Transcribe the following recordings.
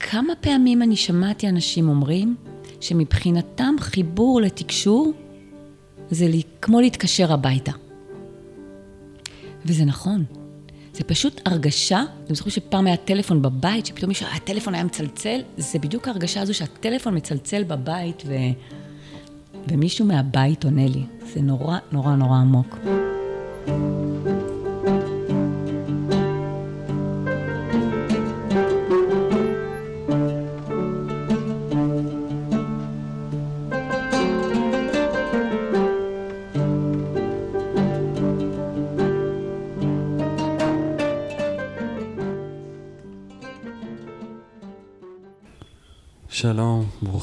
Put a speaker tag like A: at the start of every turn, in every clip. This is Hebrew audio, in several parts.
A: כמה פעמים אני שמעתי אנשים אומרים שמבחינתם חיבור לתקשור זה לי, כמו להתקשר הביתה. וזה נכון. זה פשוט הרגשה, אתם זוכרים שפעם היה טלפון בבית, שפתאום מישהו, הטלפון היה מצלצל, זה בדיוק ההרגשה הזו שהטלפון מצלצל בבית ו... ומישהו מהבית עונה לי. זה נורא נורא נורא עמוק.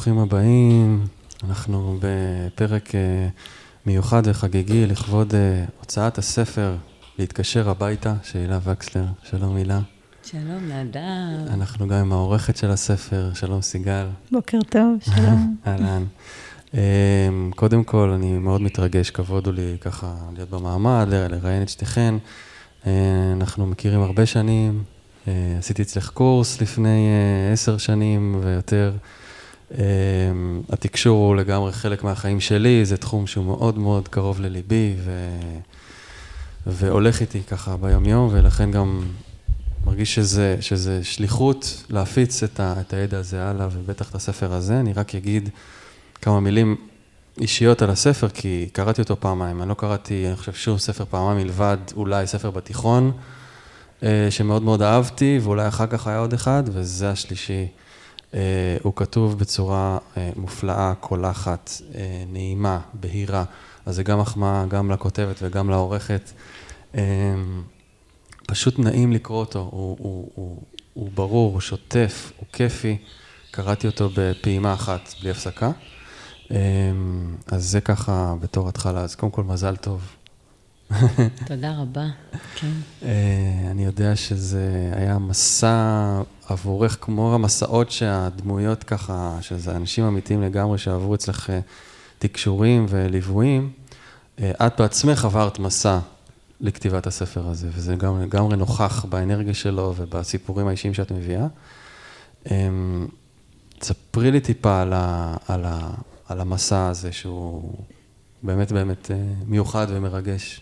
B: ברוכים הבאים. אנחנו בפרק אה, מיוחד וחגיגי לכבוד אה, הוצאת הספר להתקשר הביתה של הילה וקסלר. שלום הילה.
A: שלום נדב.
B: אנחנו גם עם העורכת של הספר, שלום סיגל.
C: בוקר טוב, שלום.
B: אהלן. אה, קודם כל, אני מאוד מתרגש, כבוד הוא לי ככה להיות במעמד, לראיין את שתיכן. אנחנו מכירים הרבה שנים, עשיתי אצלך קורס לפני עשר שנים ויותר. אמ, התקשור הוא לגמרי חלק מהחיים שלי, זה תחום שהוא מאוד מאוד קרוב לליבי ו... והולך איתי ככה ביומיום, ולכן גם מרגיש שזה, שזה שליחות להפיץ את, ה, את הידע הזה הלאה, ובטח את הספר הזה. אני רק אגיד כמה מילים אישיות על הספר, כי קראתי אותו פעמיים. אני לא קראתי, אני חושב, שום ספר פעמיים מלבד אולי ספר בתיכון, אה, שמאוד מאוד אהבתי, ואולי אחר כך היה עוד אחד, וזה השלישי. אה, הוא כתוב בצורה אה, מופלאה, קולחת, אה, נעימה, בהירה. אז זה גם מחמאה, גם לכותבת וגם לעורכת. פשוט נעים לקרוא אותו, הוא, הוא, הוא, הוא ברור, הוא שוטף, הוא כיפי. קראתי אותו בפעימה אחת, בלי הפסקה. אז זה ככה בתור התחלה, אז קודם כל מזל טוב.
A: תודה רבה, כן.
B: אני יודע שזה היה מסע עבורך כמו המסעות שהדמויות ככה, שזה אנשים אמיתיים לגמרי שעברו אצלך אה, תקשורים וליוויים, אה, את בעצמך עברת מסע לכתיבת הספר הזה, וזה גם לגמרי נוכח באנרגיה שלו ובסיפורים האישיים שאת מביאה. אמ, תספרי לי טיפה על, ה, על, ה, על המסע הזה, שהוא באמת באמת אה, מיוחד ומרגש.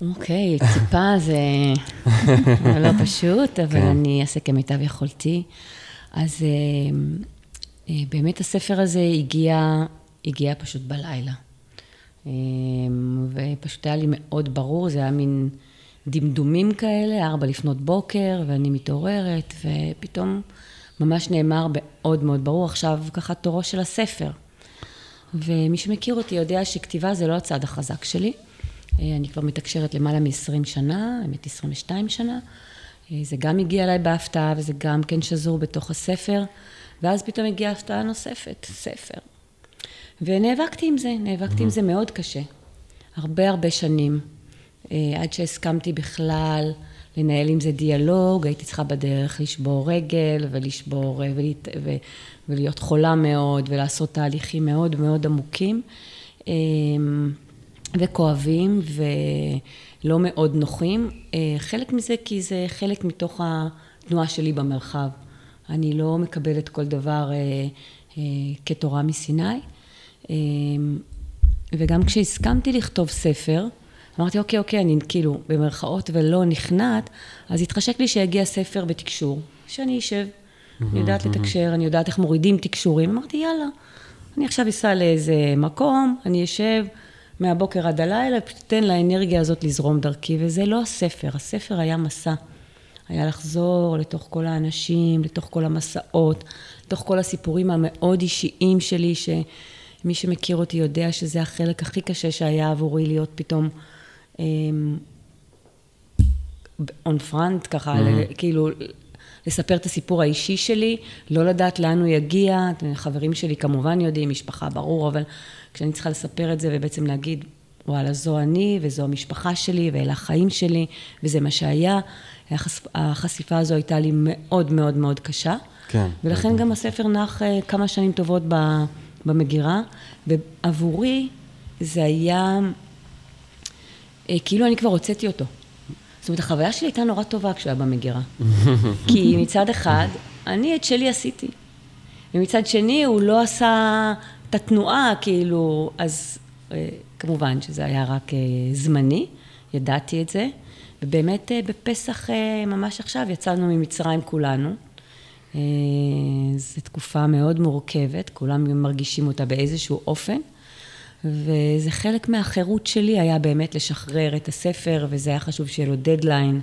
A: אוקיי, טיפה זה לא פשוט, אבל כן. אני אעשה כמיטב יכולתי. אז אה, אה, באמת הספר הזה הגיע, הגיע פשוט בלילה. אה, ופשוט היה לי מאוד ברור, זה היה מין דמדומים כאלה, ארבע לפנות בוקר, ואני מתעוררת, ופתאום ממש נאמר מאוד מאוד ברור, עכשיו ככה תורו של הספר. ומי שמכיר אותי יודע שכתיבה זה לא הצד החזק שלי. אה, אני כבר מתקשרת למעלה מ-20 שנה, האמת 22 שנה. אה, זה גם הגיע אליי בהפתעה, וזה גם כן שזור בתוך הספר. ואז פתאום הגיעה הפתעה נוספת, ספר. ונאבקתי עם זה, נאבקתי עם זה מאוד קשה. הרבה הרבה שנים. אה, עד שהסכמתי בכלל לנהל עם זה דיאלוג, הייתי צריכה בדרך לשבור רגל ולשבור ולהת... ו... ולהיות חולה מאוד ולעשות תהליכים מאוד מאוד עמוקים. וכואבים ולא מאוד נוחים. אה, חלק מזה כי זה חלק מתוך התנועה שלי במרחב. אני לא מקבלת כל דבר אה, אה, כתורה מסיני. וגם כשהסכמתי לכתוב ספר, אמרתי, אוקיי, אוקיי, אני כאילו במרכאות ולא נכנעת, אז התחשק לי שיגיע ספר בתקשור, שאני אשב, אני יודעת לתקשר, אני יודעת איך מורידים תקשורים. אמרתי, יאללה, אני עכשיו אסע לאיזה מקום, אני אשב. מהבוקר עד הלילה, תן לאנרגיה הזאת לזרום דרכי, וזה לא הספר, הספר היה מסע. היה לחזור לתוך כל האנשים, לתוך כל המסעות, לתוך כל הסיפורים המאוד אישיים שלי, שמי שמכיר אותי יודע שזה החלק הכי קשה שהיה עבורי להיות פתאום און פרנט, ככה, mm-hmm. כאילו, לספר את הסיפור האישי שלי, לא לדעת לאן הוא יגיע, חברים שלי כמובן יודעים, משפחה ברור, אבל כשאני צריכה לספר את זה ובעצם להגיד, וואלה, זו אני וזו המשפחה שלי ואלה החיים שלי וזה מה שהיה, החשיפה הזו הייתה לי מאוד מאוד מאוד קשה.
B: כן.
A: ולכן גם הספר נח אה, כמה שנים טובות במגירה, ועבורי זה היה, אה, כאילו אני כבר הוצאתי אותו. זאת אומרת, החוויה שלי הייתה נורא טובה כשהוא היה במגירה. כי מצד אחד, אני את שלי עשיתי. ומצד שני, הוא לא עשה את התנועה, כאילו, אז אה, כמובן שזה היה רק אה, זמני, ידעתי את זה. ובאמת אה, בפסח ממש עכשיו יצאנו ממצרים כולנו. זו תקופה מאוד מורכבת, כולם מרגישים אותה באיזשהו אופן. וזה חלק מהחירות שלי היה באמת לשחרר את הספר, וזה היה חשוב שיהיה לו דדליין,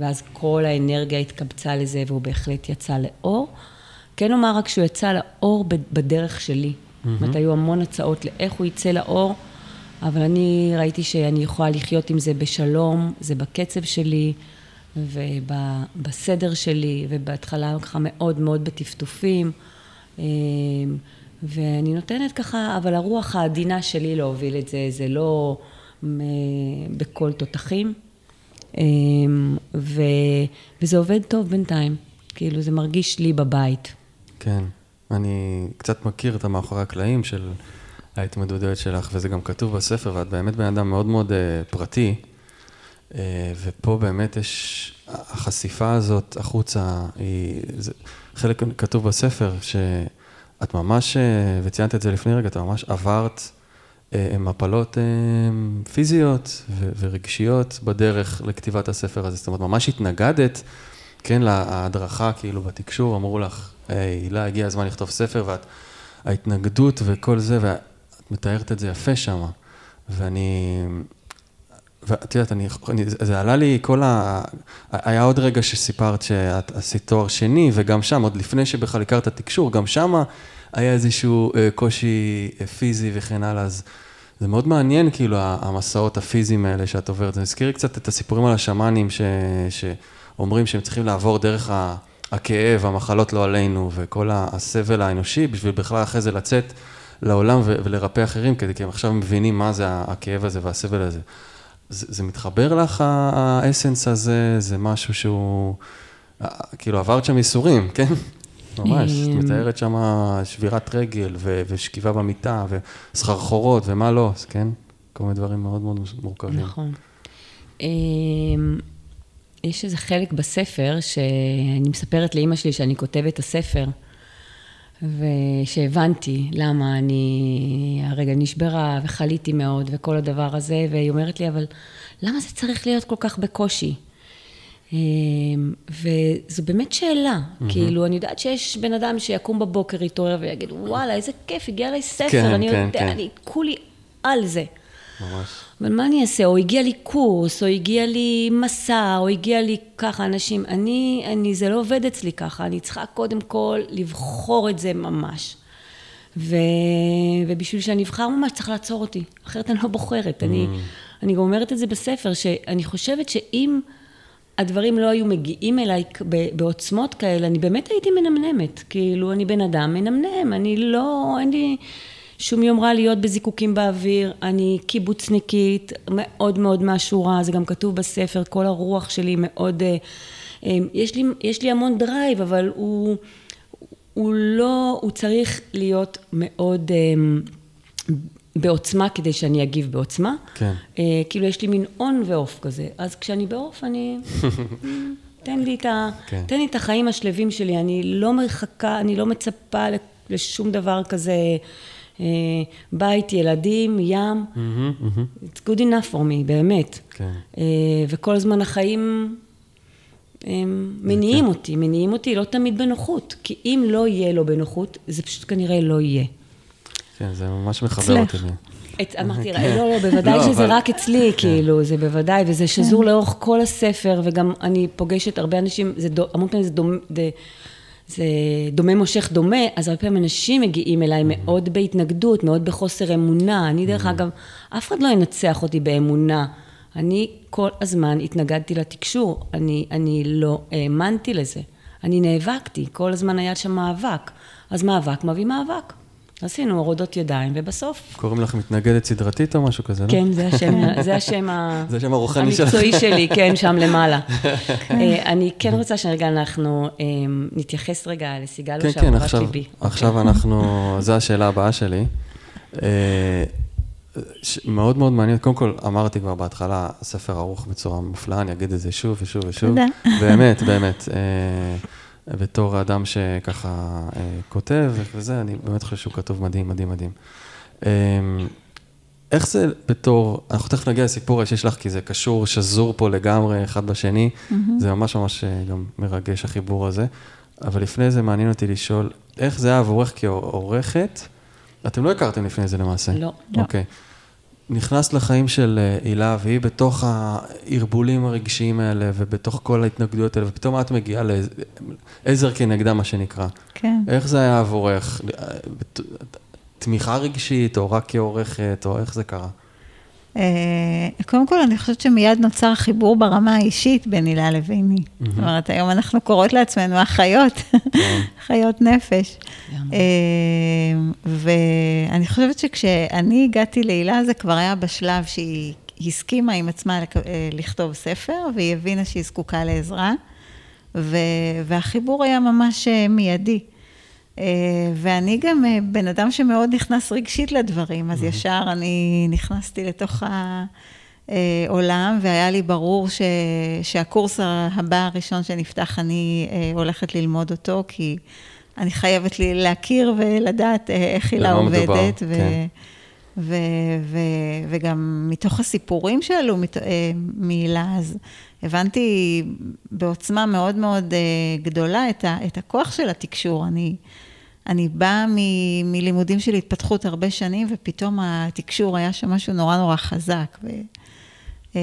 A: ואז כל האנרגיה התקבצה לזה, והוא בהחלט יצא לאור. כן אומר רק שהוא יצא לאור בדרך שלי. זאת. אומרת, היו המון הצעות לאיך הוא יצא לאור, אבל אני ראיתי שאני יכולה לחיות עם זה בשלום, זה בקצב שלי ובסדר שלי, ובהתחלה ככה מאוד מאוד בטפטופים. אמ, ואני נותנת ככה, אבל הרוח העדינה שלי להוביל את זה, זה לא בכל תותחים. ו, וזה עובד טוב בינתיים, כאילו זה מרגיש לי בבית.
B: כן, אני קצת מכיר את המאחורי הקלעים של ההתמודדויות שלך, וזה גם כתוב בספר, ואת באמת בן אדם מאוד מאוד uh, פרטי, uh, ופה באמת יש, החשיפה הזאת החוצה, היא, זה, חלק כתוב בספר, שאת ממש, uh, וציינת את זה לפני רגע, את ממש עברת מפלות פיזיות ורגשיות בדרך לכתיבת הספר הזה, זאת אומרת, ממש התנגדת, כן, להדרכה, כאילו, בתקשור, אמרו לך, הילה, הגיע הזמן לכתוב ספר, ואת, ההתנגדות וכל זה, ואת מתארת את זה יפה שם. ואני, ואת יודעת, אני, אני, זה עלה לי כל ה... היה עוד רגע שסיפרת שאת עשית תואר שני, וגם שם, עוד לפני שבכלל הכרת תקשור, גם שם היה איזשהו אה, קושי אה, פיזי וכן הלאה, אז זה מאוד מעניין, כאילו, המסעות הפיזיים האלה שאת עוברת. זה מזכיר קצת את הסיפורים על השמאנים, שאומרים שהם צריכים לעבור דרך ה... הכאב, המחלות לא עלינו, וכל הסבל האנושי, בשביל בכלל אחרי זה לצאת לעולם ולרפא אחרים, כדי כי הם עכשיו מבינים מה זה הכאב הזה והסבל הזה. זה, זה מתחבר לך, האסנס הזה, זה משהו שהוא, כאילו עברת שם ייסורים, כן? ממש, את אמ. מתארת שם שבירת רגל ושכיבה במיטה וסחרחורות ומה לא, כן? כל מיני דברים מאוד מאוד מורכבים.
A: נכון. יש איזה חלק בספר שאני מספרת לאימא שלי שאני כותבת את הספר, ושהבנתי למה אני הרגע נשברה וחליתי מאוד וכל הדבר הזה, והיא אומרת לי, אבל למה זה צריך להיות כל כך בקושי? אמ, וזו באמת שאלה, mm-hmm. כאילו, אני יודעת שיש בן אדם שיקום בבוקר, יתעורר ויגיד, וואלה, איזה כיף, הגיע אליי ספר, כן, אני כן, יודע, כן. אני כולי על זה. ממש. אבל מה אני אעשה? או הגיע לי קורס, או הגיע לי מסע, או הגיע לי ככה אנשים. אני, אני, זה לא עובד אצלי ככה, אני צריכה קודם כל לבחור את זה ממש. ו, ובשביל שאני אבחר ממש צריך לעצור אותי, אחרת אני לא בוחרת. ממ. אני, אני גם אומרת את זה בספר, שאני חושבת שאם הדברים לא היו מגיעים אליי בעוצמות כאלה, אני באמת הייתי מנמנמת. כאילו, אני בן אדם מנמנם, אני לא, אין לי... שום יומרה להיות בזיקוקים באוויר, אני קיבוצניקית, מאוד מאוד מהשורה, זה גם כתוב בספר, כל הרוח שלי מאוד... אה, אה, יש לי, יש לי המון דרייב, אבל הוא, הוא לא, הוא צריך להיות מאוד אה, בעוצמה כדי שאני אגיב בעוצמה.
B: כן.
A: כאילו יש לי מין און ואוף כזה, אז כשאני בעוף אני... תן לי, את ה, כן. תן לי את החיים השלווים שלי, אני לא מחכה, אני לא מצפה לשום דבר כזה בית, ילדים, ים. It's good enough for me, באמת. כן. אה, וכל הזמן החיים הם מניעים אותי, מניעים אותי לא תמיד בנוחות. כי אם לא יהיה לו בנוחות, זה פשוט כנראה לא יהיה.
B: כן, זה ממש מחבר אותי.
A: אמרתי, לא, לא, בוודאי לא, שזה רק אצלי, כן. כאילו, זה בוודאי, וזה שזור לאורך כל הספר, וגם אני פוגשת הרבה אנשים, המון פעמים זה דומה, זה דומה מושך דומה, אז הרבה פעמים אנשים מגיעים אליי מאוד בהתנגדות, מאוד בחוסר אמונה. אני דרך אגב, אף אחד לא ינצח אותי באמונה. אני כל הזמן התנגדתי לתקשור, אני, אני לא האמנתי לזה. אני נאבקתי, כל הזמן היה שם מאבק. אז מאבק מביא מאבק. עשינו הורדות ידיים, ובסוף...
B: קוראים לך מתנגדת סדרתית או משהו כזה, לא?
A: כן, זה השם, זה השם,
B: זה השם הרוחני שלך.
A: המקצועי שלי, כן, שם למעלה. כן. אה, אני כן רוצה שרגע אנחנו אה, נתייחס רגע לסיגלו
B: כן, כן, עכשיו, עכשיו אנחנו, זו השאלה הבאה שלי. אה, ש- מאוד מאוד מעניין. קודם כל, אמרתי כבר בהתחלה, הספר ערוך בצורה מופלאה, אני אגיד את זה שוב ושוב ושוב.
C: תודה.
B: באמת, באמת. בתור האדם שככה אה, כותב וזה, אני באמת חושב שהוא כתוב מדהים, מדהים, מדהים. אה, איך זה בתור, אנחנו תכף נגיע לסיפור האישי שלך, כי זה קשור, שזור פה לגמרי אחד בשני, זה ממש ממש אה, גם מרגש החיבור הזה. אבל לפני זה מעניין אותי לשאול, איך זה היה עבורך כעורכת? אתם לא הכרתם לפני זה למעשה.
A: לא.
C: לא.
B: נכנסת לחיים של אה, הילה, והיא בתוך הערבולים הרגשיים האלה, ובתוך כל ההתנגדויות האלה, ופתאום את מגיעה לעזר כנגדה, מה שנקרא.
C: כן.
B: איך זה היה עבורך? אה, תמיכה רגשית, או רק כעורכת, או איך זה קרה?
C: אה, קודם כל, אני חושבת שמיד נוצר חיבור ברמה האישית בין הילה לביני. זאת אומרת, היום אנחנו קוראות לעצמנו אחיות,
B: כן.
C: חיות נפש. אה, ואני חושבת שכשאני הגעתי להילה, זה כבר היה בשלב שהיא הסכימה עם עצמה אה, לכתוב ספר, והיא הבינה שהיא זקוקה לעזרה, ו- והחיבור היה ממש מיידי. אה, ואני גם אה, בן אדם שמאוד נכנס רגשית לדברים, אז ישר אני נכנסתי לתוך העולם, והיה לי ברור ש, שהקורס הבא הראשון שנפתח, אני אה, הולכת ללמוד אותו, כי אני חייבת לי להכיר ולדעת אה, איך הילה
B: במה מדובר,
C: עובדת. ו-
B: כן.
C: ו- ו- וגם מתוך הסיפורים שעלו מת- אה, מהילה, אז הבנתי בעוצמה מאוד מאוד אה, גדולה את, ה- את הכוח של התקשור. אני, אני באה מ- מלימודים של התפתחות הרבה שנים, ופתאום התקשור היה שם משהו נורא נורא חזק. ו- אה,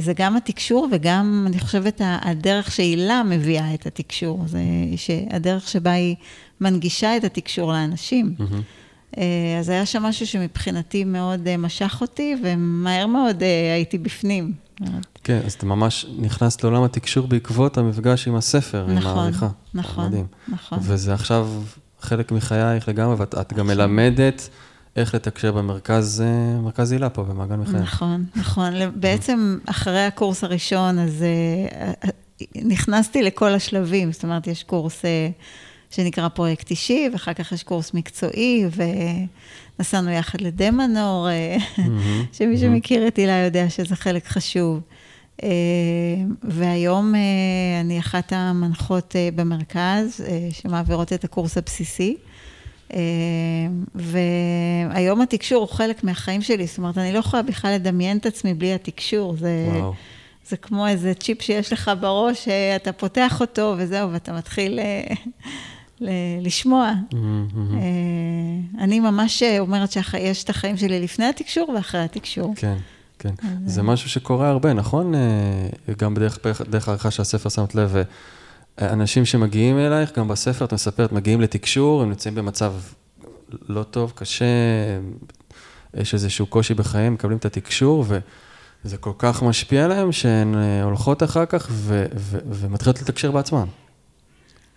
C: זה גם התקשור וגם, אני חושבת, הדרך שהילה מביאה את התקשור. זה שהדרך שבה היא מנגישה את התקשור לאנשים. אה, אז היה שם משהו שמבחינתי מאוד אה, משך אותי, ומהר מאוד הייתי בפנים.
B: כן, אז אתה ממש נכנסת לעולם התקשור בעקבות המפגש עם הספר, עם
C: נכון,
B: העריכה.
C: נכון,
B: מדהים.
C: נכון.
B: וזה עכשיו חלק מחייך לגמרי, ואת את גם מלמדת איך לתקשר במרכז, אה, מרכז הילה פה, במעגל מיכאל.
C: נכון, נכון. בעצם אחרי הקורס הראשון, אז אה, אה, נכנסתי לכל השלבים. זאת אומרת, יש קורס שנקרא פרויקט אישי, ואחר כך יש קורס מקצועי, ונסענו יחד לדמנור, אה, שמי שמכיר את הילה יודע שזה חלק חשוב. אה, והיום אה, אני אחת המנחות אה, במרכז, שמעבירות את הקורס הבסיסי. והיום התקשור הוא חלק מהחיים שלי, זאת אומרת, אני לא יכולה בכלל לדמיין את עצמי בלי התקשור. זה,
B: וואו.
C: זה כמו איזה צ'יפ שיש לך בראש, אתה פותח אותו וזהו, ואתה מתחיל ל- לשמוע. אה, אני ממש אומרת שיש את החיים שלי לפני התקשור ואחרי התקשור.
B: כן, כן. זה משהו שקורה הרבה, נכון? אה, גם בדרך דרך העריכה של הספר שמת לב, אה, אנשים שמגיעים אלייך, גם בספר את מספרת, מגיעים לתקשור, הם נמצאים במצב לא טוב, קשה, יש איזשהו קושי בחיים, מקבלים את התקשור, וזה כל כך משפיע עליהם, שהן אה, הולכות אחר כך ו- ו- ומתחילות לתקשר בעצמן.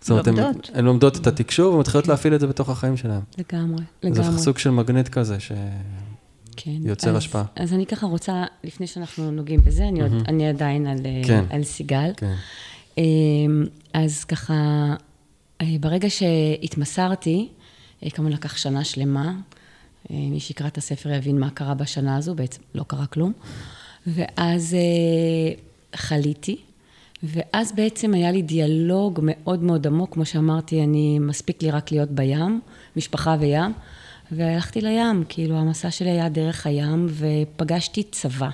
B: זאת אומרת, הן-
C: לומדות.
B: את התקשור ומתחילות להפעיל את זה בתוך החיים שלהן.
A: לגמרי,
B: זה
A: לגמרי.
B: סוג של מגנט כזה, ש...
A: כן.
B: יוצר
A: אז-
B: השפעה.
A: אז אני ככה רוצה, לפני שאנחנו נוגעים בזה, אני, עוד, אני עדיין על, אה,
B: כן.
A: על סיגל.
B: כן.
A: אמ, אז ככה, אה, ברגע שהתמסרתי, אה, כמובן לקח שנה שלמה, מי שיקרא את הספר יבין מה קרה בשנה הזו, בעצם לא קרה כלום. ואז חליתי, ואז בעצם היה לי דיאלוג מאוד מאוד עמוק, כמו שאמרתי, אני, מספיק לי רק להיות בים, משפחה וים, והלכתי לים, כאילו המסע שלי היה דרך הים, ופגשתי צבא.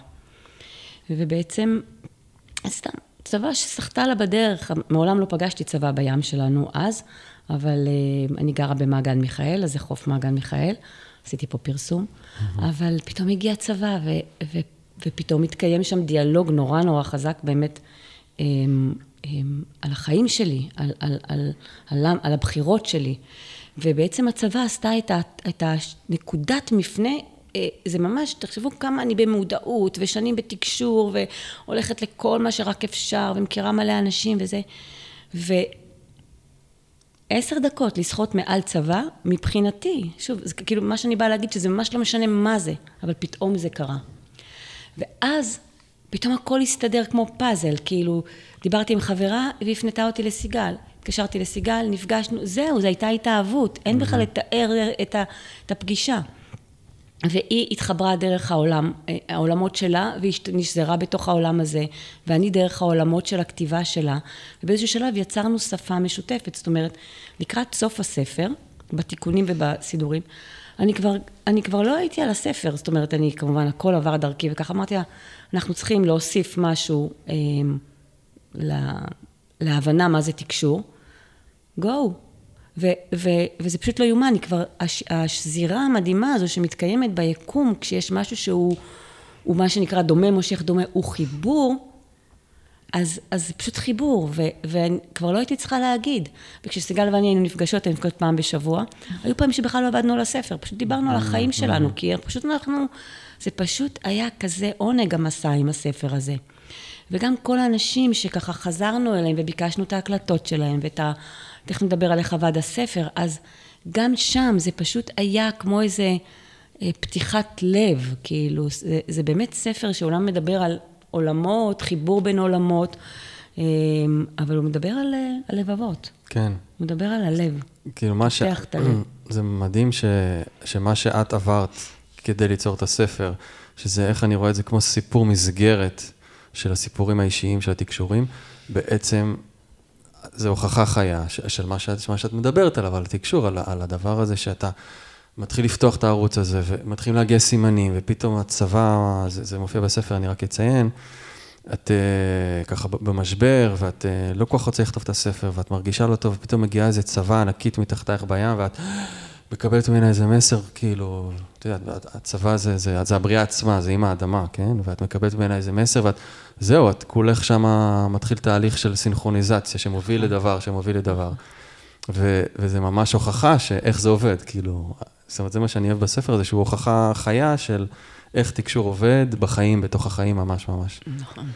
A: ובעצם, סתם, צבא שסחטה לה בדרך, מעולם לא פגשתי צבא בים שלנו אז, אבל uh, אני גרה במעגן מיכאל, אז זה חוף מעגן מיכאל, עשיתי פה פרסום, אבל פתאום הגיע צבא, ו, ו, ופתאום התקיים שם דיאלוג נורא נורא חזק, באמת, um, um, על החיים שלי, על, על, על, על, על הבחירות שלי. ובעצם הצבא עשתה את, ה, את הנקודת מפנה אה, זה ממש, תחשבו כמה אני במודעות, ושנים בתקשור, והולכת לכל מה שרק אפשר, ומכירה מלא אנשים וזה. ועשר דקות לשחות מעל צבא, מבחינתי, שוב, זה כאילו מה שאני באה להגיד, שזה ממש לא משנה מה זה, אבל פתאום זה קרה. ואז פתאום הכל הסתדר כמו פאזל, כאילו, דיברתי עם חברה והיא הפנתה אותי לסיגל. התקשרתי לסיגל, נפגשנו, זהו, זו הייתה התאהבות, אין בכלל לתאר את, ה, את הפגישה. והיא התחברה דרך העולם, אה, העולמות שלה, והיא נשזרה בתוך העולם הזה, ואני דרך העולמות של הכתיבה שלה, ובאיזשהו שלב יצרנו שפה משותפת, זאת אומרת, לקראת סוף הספר, בתיקונים ובסידורים, אני כבר, אני כבר לא הייתי על הספר, זאת אומרת, אני כמובן, הכל עבר דרכי, וככה אמרתי לה, אנחנו צריכים להוסיף משהו אה, להבנה מה זה תקשור, גו. ו- ו- וזה פשוט לא יאומן, כבר, הש- השזירה המדהימה הזו שמתקיימת ביקום, כשיש משהו שהוא הוא מה שנקרא דומה מושך דומה, הוא חיבור, אז, אז זה פשוט חיבור, ו- וכבר לא הייתי צריכה להגיד. וכשסיגל ואני היינו נפגשות, היינו נפגשות פעם בשבוע, היו פעמים שבכלל לא עבדנו על הספר, פשוט דיברנו על החיים שלנו, כי פשוט אנחנו, זה פשוט היה כזה עונג המסע עם הספר הזה. וגם כל האנשים שככה חזרנו אליהם וביקשנו את ההקלטות שלהם ואת ה... תכף נדבר על איך עבד הספר, אז גם שם זה פשוט היה כמו איזה אה, פתיחת לב, כאילו, זה, זה באמת ספר שעולם מדבר על עולמות, חיבור בין עולמות, אה, אבל הוא מדבר על, אה, על לבבות.
B: כן.
A: הוא מדבר על הלב.
B: כאילו מה ש...
A: את הלב.
B: זה מדהים ש... שמה שאת עברת כדי ליצור את הספר, שזה איך אני רואה את זה כמו סיפור מסגרת של הסיפורים האישיים, של התקשורים, בעצם זה הוכחה חיה של מה שאת, מה שאת מדברת עליו, על התקשור, על, על הדבר הזה שאתה מתחיל לפתוח את הערוץ הזה, ומתחילים להגיע סימנים, ופתאום הצבא, זה, זה מופיע בספר, אני רק אציין, את uh, ככה במשבר, ואת uh, לא כל כך רוצה לכתוב את הספר, ואת מרגישה לא טוב, ופתאום מגיעה איזה צבא ענקית מתחתייך בים, ואת מקבלת ממנה איזה מסר, כאילו, את יודעת, הצבא זה, זה, זה הבריאה עצמה, זה עם האדמה, כן? ואת מקבלת ממנה איזה מסר, ואת, זהו, את כולך שם מתחיל תהליך של סינכרוניזציה, שמוביל לדבר, שמוביל לדבר. ו, וזה ממש הוכחה שאיך זה עובד, כאילו, זאת אומרת, זה מה שאני אוהב בספר הזה, שהוא הוכחה חיה של איך תקשור עובד בחיים, בתוך החיים ממש ממש.
A: נכון.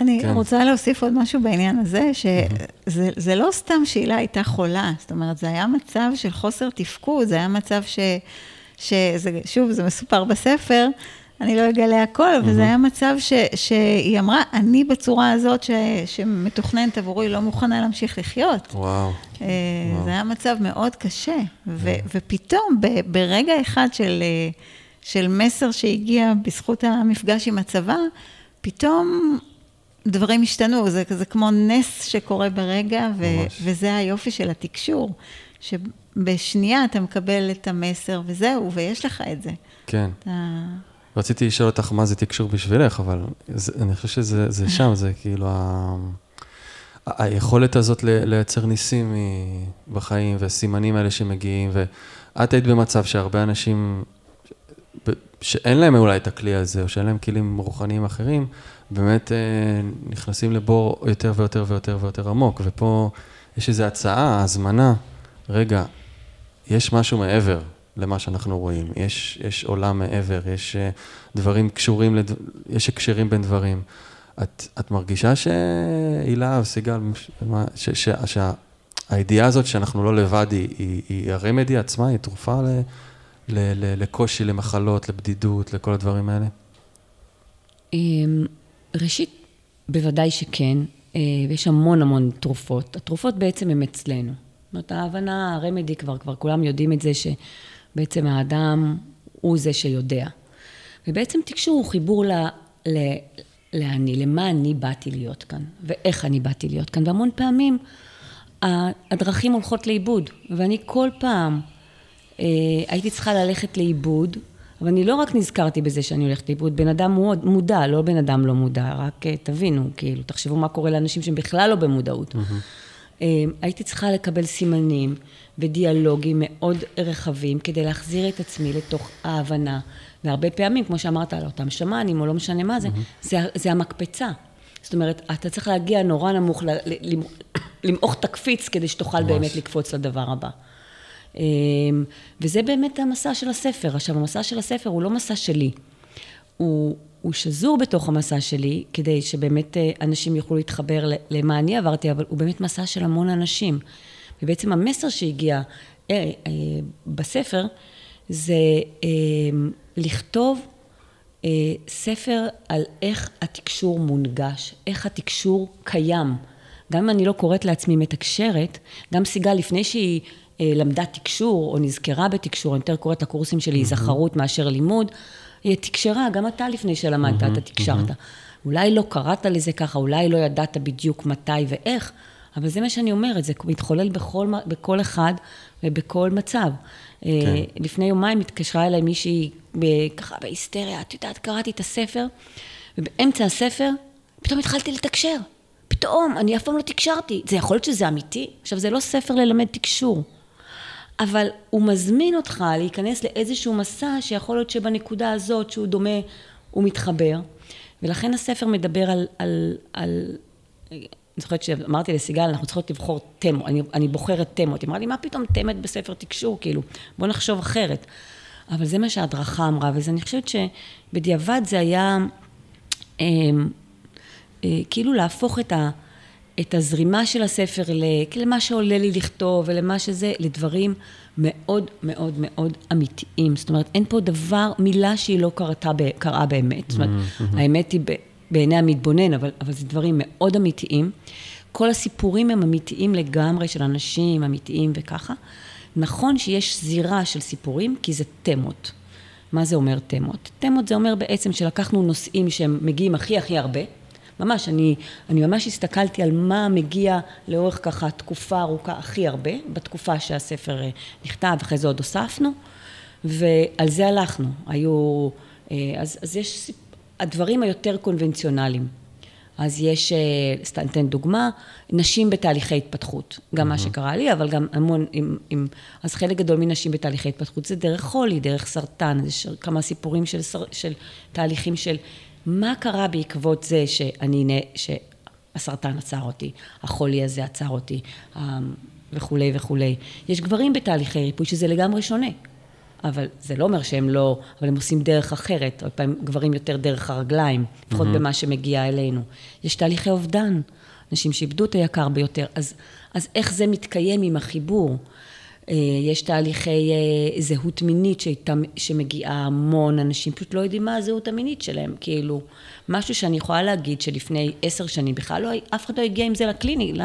C: אני כן. רוצה להוסיף עוד משהו בעניין הזה, שזה לא סתם שהילה הייתה חולה, זאת אומרת, זה היה מצב של חוסר תפקוד, זה היה מצב ש... שזה, שוב, זה מסופר בספר, אני לא אגלה הכל, אבל זה היה מצב ש, שהיא אמרה, אני בצורה הזאת ש, שמתוכננת עבורי לא מוכנה להמשיך לחיות.
B: וואו.
C: אה, זה היה מצב מאוד קשה, ו, ופתאום ב, ברגע אחד של, אה, של מסר שהגיע בזכות המפגש עם הצבא, פתאום דברים השתנו, זה, זה כמו נס שקורה ברגע, ו, וזה היופי של התקשור, שבשנייה אתה מקבל את המסר וזהו, ויש לך את זה.
B: כן. אתה... רציתי לשאול אותך מה זה תקשור בשבילך, אבל זה, אני חושב שזה זה שם, זה כאילו ה... היכולת הזאת לייצר ניסים בחיים, והסימנים האלה שמגיעים, ואת היית במצב שהרבה אנשים, שאין להם אולי את הכלי הזה, או שאין להם כלים רוחניים אחרים, באמת אה, נכנסים לבור יותר ויותר ויותר ויותר עמוק, ופה יש איזו הצעה, הזמנה, רגע, יש משהו מעבר למה שאנחנו רואים, יש, יש עולם מעבר, יש אה, דברים קשורים, לד... יש הקשרים בין דברים. את, את מרגישה שהילה וסיגל, שהידיעה הזאת שאנחנו לא לבד היא, היא, היא הרמדי עצמה, היא תרופה ל, ל, ל, לקושי, למחלות, לבדידות, לכל הדברים האלה?
A: ראשית, בוודאי שכן, אה, ויש המון המון תרופות. התרופות בעצם הן אצלנו. זאת אומרת, ההבנה, הרמדי כבר, כבר כולם יודעים את זה שבעצם האדם הוא זה שיודע. ובעצם תקשור הוא חיבור ל, ל, לאני, למה אני באתי להיות כאן, ואיך אני באתי להיות כאן. והמון פעמים הדרכים הולכות לאיבוד, ואני כל פעם אה, הייתי צריכה ללכת לאיבוד, אבל אני לא רק נזכרתי בזה שאני הולכת לאיבוד, בן אדם מודע, לא בן אדם לא מודע, רק אה, תבינו, כאילו, תחשבו מה קורה לאנשים שהם בכלל לא במודעות. Mm-hmm. הייתי צריכה לקבל סימנים ודיאלוגים מאוד רחבים כדי להחזיר את עצמי לתוך ההבנה. והרבה פעמים, כמו שאמרת על אותם שמאנים, או לא משנה מה זה, mm-hmm. זה, זה המקפצה. זאת אומרת, אתה צריך להגיע נורא נמוך, למעוך את הקפיץ כדי שתוכל ממש. באמת לקפוץ לדבר הבא. אמ, וזה באמת המסע של הספר. עכשיו, המסע של הספר הוא לא מסע שלי. הוא, הוא שזור בתוך המסע שלי, כדי שבאמת אה, אנשים יוכלו להתחבר למה אני עברתי, אבל הוא באמת מסע של המון אנשים. ובעצם המסר שהגיע אה, אה, בספר, זה אה, לכתוב אה, ספר על איך התקשור מונגש, איך התקשור קיים. גם אם אני לא קוראת לעצמי מתקשרת, גם סיגל, לפני שהיא למדה תקשור, או נזכרה בתקשור, אני יותר קוראת לקורסים שלי היזכרות מאשר לימוד, היא תקשרה, גם אתה לפני שלמדת, אתה תקשרת. אולי לא קראת לזה ככה, אולי לא ידעת בדיוק מתי ואיך, אבל זה מה שאני אומרת, זה מתחולל בכל, בכל אחד ובכל מצב. כן. לפני יומיים התקשרה אליי מישהי ככה בהיסטריה, את יודעת, קראתי את הספר, ובאמצע הספר פתאום התחלתי לתקשר. פתאום, אני אף פעם לא תקשרתי. זה יכול להיות שזה אמיתי? עכשיו, זה לא ספר ללמד תקשור, אבל הוא מזמין אותך להיכנס לאיזשהו מסע שיכול להיות שבנקודה הזאת, שהוא דומה, הוא מתחבר. ולכן הספר מדבר על, על, על אני זוכרת שאמרתי לסיגל, אנחנו צריכות לבחור תמות, אני, אני בוחרת תמות. היא אמרה לי, מה פתאום תמת בספר תקשור, כאילו, בוא נחשוב אחרת. אבל זה מה שההדרכה אמרה, ואני חושבת שבדיעבד זה היה אה, אה, כאילו להפוך את, ה, את הזרימה של הספר למה שעולה לי לכתוב ולמה שזה, לדברים מאוד מאוד מאוד אמיתיים. זאת אומרת, אין פה דבר, מילה שהיא לא קרתה, קראה באמת. זאת אומרת, mm-hmm. האמת היא בעיני המתבונן, אבל, אבל זה דברים מאוד אמיתיים. כל הסיפורים הם אמיתיים לגמרי, של אנשים אמיתיים וככה. נכון שיש זירה של סיפורים, כי זה תמות. מה זה אומר תמות? תמות זה אומר בעצם שלקחנו נושאים שהם מגיעים הכי הכי הרבה. ממש, אני, אני ממש הסתכלתי על מה מגיע לאורך ככה תקופה ארוכה הכי הרבה, בתקופה שהספר אה, נכתב, אחרי זה עוד הוספנו, ועל זה הלכנו. היו, אה, אז, אז יש הדברים היותר קונבנציונליים. אז יש, אה, סתם ניתן דוגמה, נשים בתהליכי התפתחות. גם mm-hmm. מה שקרה לי, אבל גם המון, עם, עם, אז חלק גדול מנשים בתהליכי התפתחות זה דרך חולי, דרך סרטן, יש כמה סיפורים של, של תהליכים של מה קרה בעקבות זה שאני, שהסרטן עצר אותי, החולי הזה עצר אותי, וכולי וכולי. יש גברים בתהליכי ריפוי שזה לגמרי שונה. אבל זה לא אומר שהם לא, אבל הם עושים דרך אחרת, הרבה פעמים גברים יותר דרך הרגליים, לפחות mm-hmm. במה שמגיע אלינו. יש תהליכי אובדן, אנשים שאיבדו את היקר ביותר, אז, אז איך זה מתקיים עם החיבור? אה, יש תהליכי אה, זהות מינית שאיתה, שמגיעה המון אנשים, פשוט לא יודעים מה הזהות המינית שלהם, כאילו, משהו שאני יכולה להגיד שלפני עשר שנים בכלל לא, אף אחד לא הגיע עם זה לקליני, ל,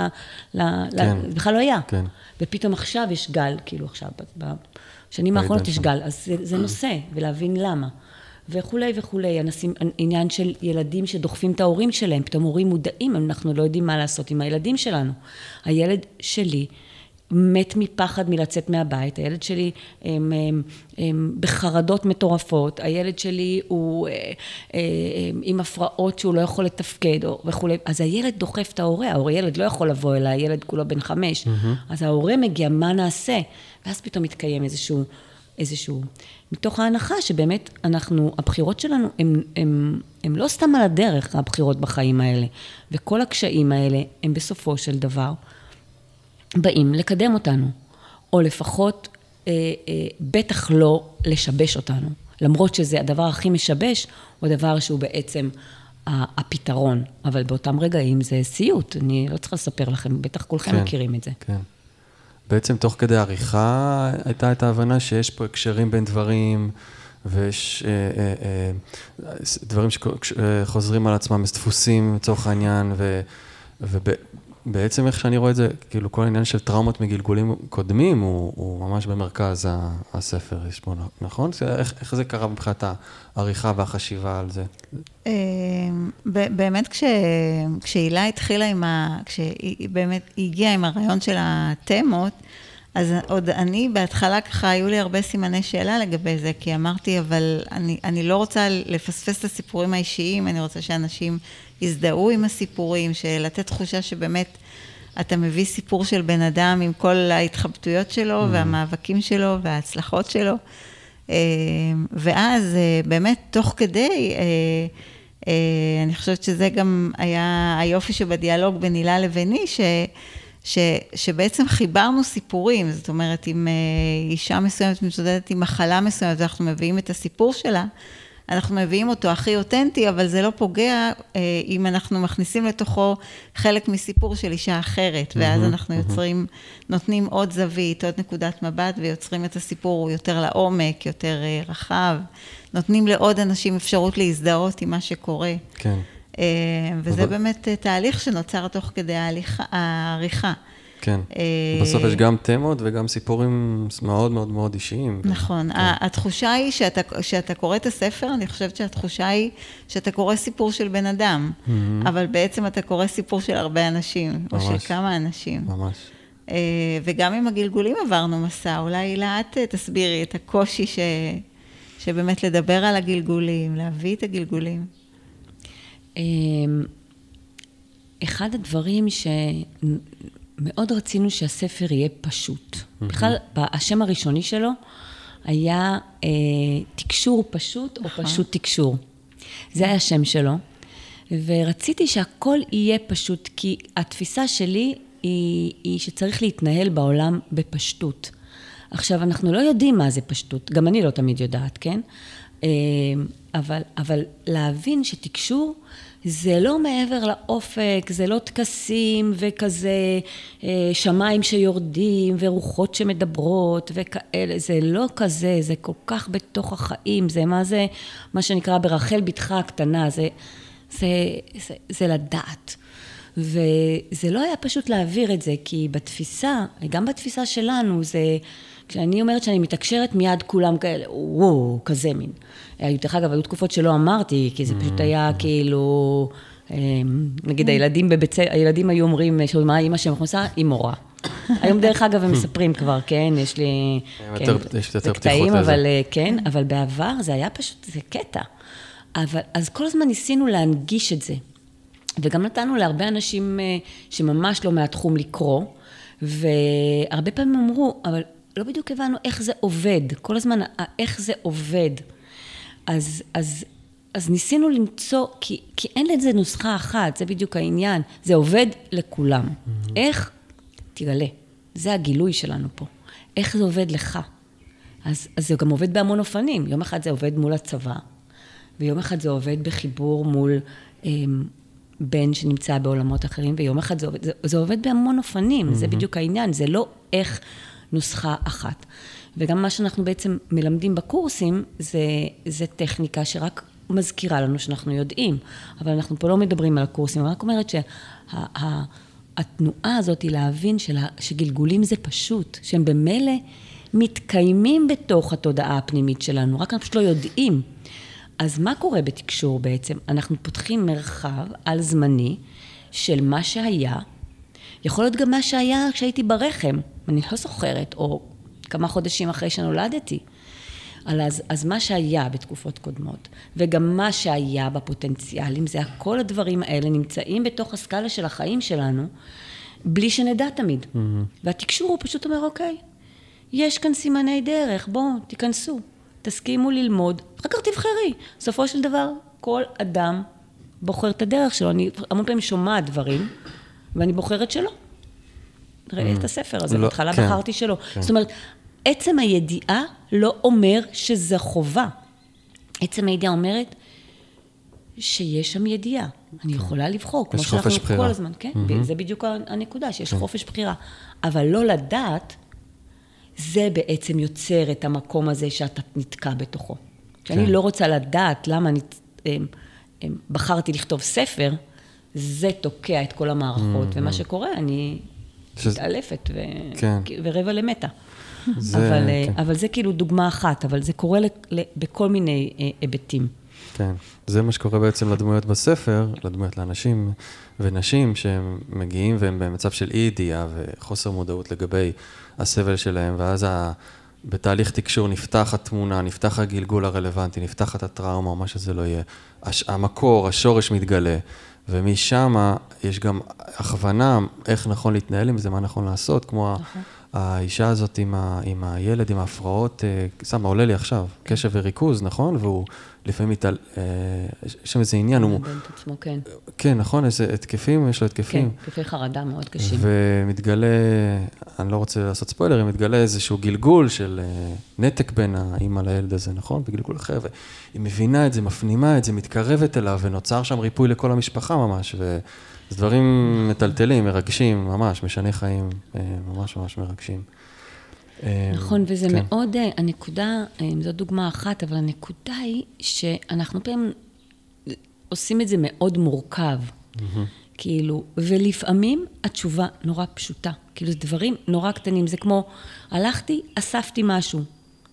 A: ל, כן. ל, בכלל לא היה. כן. ופתאום עכשיו יש גל, כאילו עכשיו, בשנים האחרונות יש גל, אז זה, זה נושא, ולהבין למה. וכולי וכולי, אנשים, עניין של ילדים שדוחפים את ההורים שלהם, פתאום הורים מודעים, אנחנו לא יודעים מה לעשות עם הילדים שלנו. הילד שלי מת מפחד מלצאת מהבית, הילד שלי הם, הם, הם בחרדות מטורפות, הילד שלי הוא אה, אה, עם הפרעות שהוא לא יכול לתפקד וכולי, אז הילד דוחף את ההורה, ההורה ילד לא יכול לבוא אליי, הילד כולו בן חמש, mm-hmm. אז ההורה מגיע, מה נעשה? ואז פתאום מתקיים איזשהו, איזשהו, מתוך ההנחה שבאמת אנחנו, הבחירות שלנו הן לא סתם על הדרך, הבחירות בחיים האלה, וכל הקשיים האלה הם בסופו של דבר באים לקדם אותנו, או לפחות אה, אה, בטח לא לשבש אותנו, למרות שזה הדבר הכי משבש, הוא הדבר שהוא בעצם הפתרון, אבל באותם רגעים זה סיוט, אני לא צריכה לספר לכם, בטח כולכם כן, מכירים את זה.
B: כן. בעצם תוך כדי עריכה הייתה את ההבנה שיש פה הקשרים בין דברים, ויש אה, אה, אה, דברים שחוזרים על עצמם, דפוסים לצורך העניין, ו, ובעצם איך שאני רואה את זה, כאילו כל העניין של טראומות מגלגולים קודמים, הוא, הוא ממש במרכז הספר, יש פה, נכון? איך, איך זה קרה מבחינת העריכה והחשיבה על זה?
C: באמת כש, כשהילה התחילה עם ה... כשהיא באמת הגיעה עם הרעיון של התמות, אז עוד אני, בהתחלה ככה, היו לי הרבה סימני שאלה לגבי זה, כי אמרתי, אבל אני, אני לא רוצה לפספס את הסיפורים האישיים, אני רוצה שאנשים יזדהו עם הסיפורים, לתת תחושה שבאמת אתה מביא סיפור של בן אדם עם כל ההתחבטויות שלו, mm. והמאבקים שלו, וההצלחות שלו. אה, ואז אה, באמת, תוך כדי, אה, אני חושבת שזה גם היה היופי שבדיאלוג בין הילה לביני, ש... ש, שבעצם חיברנו סיפורים, זאת אומרת, אם אה, אישה מסוימת מתמודדת עם מחלה מסוימת ואנחנו מביאים את הסיפור שלה, אנחנו מביאים אותו הכי אותנטי, אבל זה לא פוגע אה, אם אנחנו מכניסים לתוכו חלק מסיפור של אישה אחרת, ואז אנחנו יוצרים. נותנים עוד זווית, עוד נקודת מבט, ויוצרים את הסיפור יותר לעומק, יותר אה, רחב, נותנים לעוד אנשים אפשרות להזדהות עם מה שקורה. כן. אה, וזה באמת אה, תהליך שנוצר תוך כדי העריכה.
B: כן. בסוף יש גם תמות וגם סיפורים מאוד מאוד מאוד אישיים.
C: נכון. כן. התחושה היא שאתה, שאתה קורא את הספר, אני חושבת שהתחושה היא שאתה קורא סיפור של בן אדם, mm-hmm. אבל בעצם אתה קורא סיפור של הרבה אנשים, ממש. או של כמה אנשים.
B: ממש.
C: וגם עם הגלגולים עברנו מסע, אולי לאט תסבירי את הקושי ש... שבאמת לדבר על הגלגולים, להביא את הגלגולים.
A: אמ, אחד הדברים שמאוד רצינו שהספר יהיה פשוט. Mm-hmm. בכלל, השם הראשוני שלו היה אה, תקשור פשוט או נכון. פשוט תקשור. זה היה השם שלו. ורציתי שהכל יהיה פשוט, כי התפיסה שלי היא, היא שצריך להתנהל בעולם בפשטות. עכשיו, אנחנו לא יודעים מה זה פשטות, גם אני לא תמיד יודעת, כן? אה, אבל, אבל להבין שתקשור זה לא מעבר לאופק, זה לא טקסים וכזה אה, שמיים שיורדים ורוחות שמדברות וכאלה, זה לא כזה, זה כל כך בתוך החיים, זה מה זה, מה שנקרא ברחל בתך הקטנה, זה, זה, זה, זה לדעת. וזה לא היה פשוט להעביר את זה, כי בתפיסה, גם בתפיסה שלנו, זה... כשאני אומרת שאני מתקשרת, מיד כולם כאלה, וואו, כזה מין. דרך אגב, היו תקופות שלא אמרתי, כי זה פשוט היה mm. כאילו, אמ, נגיד הילדים בבית ספר, הילדים היו אומרים, מה אימא שלהם עושה? היא מורה. היום דרך אגב הם מספרים כבר, כן, יש לי...
B: כן, יש יותר פתיחות לזה.
A: אבל אה, כן, אבל בעבר זה היה פשוט, זה קטע. אבל, אז כל הזמן ניסינו להנגיש את זה. וגם נתנו להרבה אנשים אה, שממש לא מהתחום לקרוא, והרבה פעמים אמרו, אבל לא בדיוק הבנו איך זה עובד, כל הזמן איך זה עובד. אז, אז, אז ניסינו למצוא, כי, כי אין לזה נוסחה אחת, זה בדיוק העניין, זה עובד לכולם. Mm-hmm. איך? תגלה, זה הגילוי שלנו פה. איך זה עובד לך? אז, אז זה גם עובד בהמון אופנים. יום אחד זה עובד מול הצבא, ויום אחד זה עובד בחיבור מול אה, בן שנמצא בעולמות אחרים, ויום אחד זה עובד, זה, זה עובד בהמון אופנים, mm-hmm. זה בדיוק העניין, זה לא איך נוסחה אחת. וגם מה שאנחנו בעצם מלמדים בקורסים, זה, זה טכניקה שרק מזכירה לנו שאנחנו יודעים. אבל אנחנו פה לא מדברים על הקורסים, אני רק אומרת שהתנועה שה, הזאת היא להבין שלה, שגלגולים זה פשוט, שהם במילא מתקיימים בתוך התודעה הפנימית שלנו, רק אנחנו פשוט לא יודעים. אז מה קורה בתקשור בעצם? אנחנו פותחים מרחב על זמני של מה שהיה, יכול להיות גם מה שהיה כשהייתי ברחם, אני לא זוכרת, או כמה חודשים אחרי שנולדתי. אז, אז מה שהיה בתקופות קודמות, וגם מה שהיה בפוטנציאלים, זה הכל הדברים האלה נמצאים בתוך הסקאלה של החיים שלנו, בלי שנדע תמיד. Mm-hmm. והתקשור הוא פשוט אומר, אוקיי, יש כאן סימני דרך, בואו, תיכנסו, תסכימו ללמוד, אחר כך תבחרי. בסופו של דבר, כל אדם בוחר את הדרך שלו. אני המון פעמים שומעת דברים, ואני בוחרת שלא. ראה את הספר הזה, לא, בהתחלה כן, בחרתי שלא. כן. זאת אומרת, עצם הידיעה לא אומר שזה חובה. עצם הידיעה אומרת שיש שם ידיעה. אני כן. יכולה לבחור, כמו שאנחנו כל הזמן, כן? Mm-hmm. זה בדיוק הנקודה, שיש כן. חופש בחירה. אבל לא לדעת, זה בעצם יוצר את המקום הזה שאתה נתקע בתוכו. כשאני כן. לא רוצה לדעת למה אני הם, הם, בחרתי לכתוב ספר, זה תוקע את כל המערכות, mm-hmm. ומה שקורה, אני שזה... מתעלפת ו... כן. ורבע למטה. זה, אבל, כן. אבל זה כאילו דוגמה אחת, אבל זה קורה ל... ל... בכל מיני אה, היבטים.
B: כן, זה מה שקורה בעצם לדמויות בספר, לדמויות לאנשים ונשים שהם מגיעים והם במצב של אי ידיעה וחוסר מודעות לגבי הסבל שלהם, ואז ה... בתהליך תקשור נפתח התמונה, נפתח הגלגול הרלוונטי, נפתחת הטראומה, או מה שזה לא יהיה. הש... המקור, השורש מתגלה. ומשם יש גם הכוונה איך נכון להתנהל עם זה, מה נכון לעשות, כמו נכון. האישה הזאת עם, ה, עם הילד, עם ההפרעות, סתם, אה, עולה לי עכשיו, קשב וריכוז, נכון? והוא לפעמים, מתעל... אה, יש שם איזה עניין, הוא...
A: הוא... את עצמו, כן.
B: כן, נכון, איזה התקפים, יש לו התקפים.
A: כן, התקפי חרדה מאוד קשים.
B: ומתגלה, אני לא רוצה לעשות ספוילרים, מתגלה איזשהו גלגול של אה, נתק בין האימא לילד הזה, נכון? בגלגול אחר, והיא מבינה את זה, מפנימה את זה, מתקרבת אליו, ונוצר שם ריפוי לכל המשפחה ממש, ו... זה דברים מטלטלים, מרגשים, ממש, משני חיים, אה, ממש ממש מרגשים.
A: אה, נכון, וזה כן. מאוד, אה, הנקודה, זו דוגמה אחת, אבל הנקודה היא שאנחנו פעמים עושים את זה מאוד מורכב. Mm-hmm. כאילו, ולפעמים התשובה נורא פשוטה. כאילו, זה דברים נורא קטנים. זה כמו, הלכתי, אספתי משהו.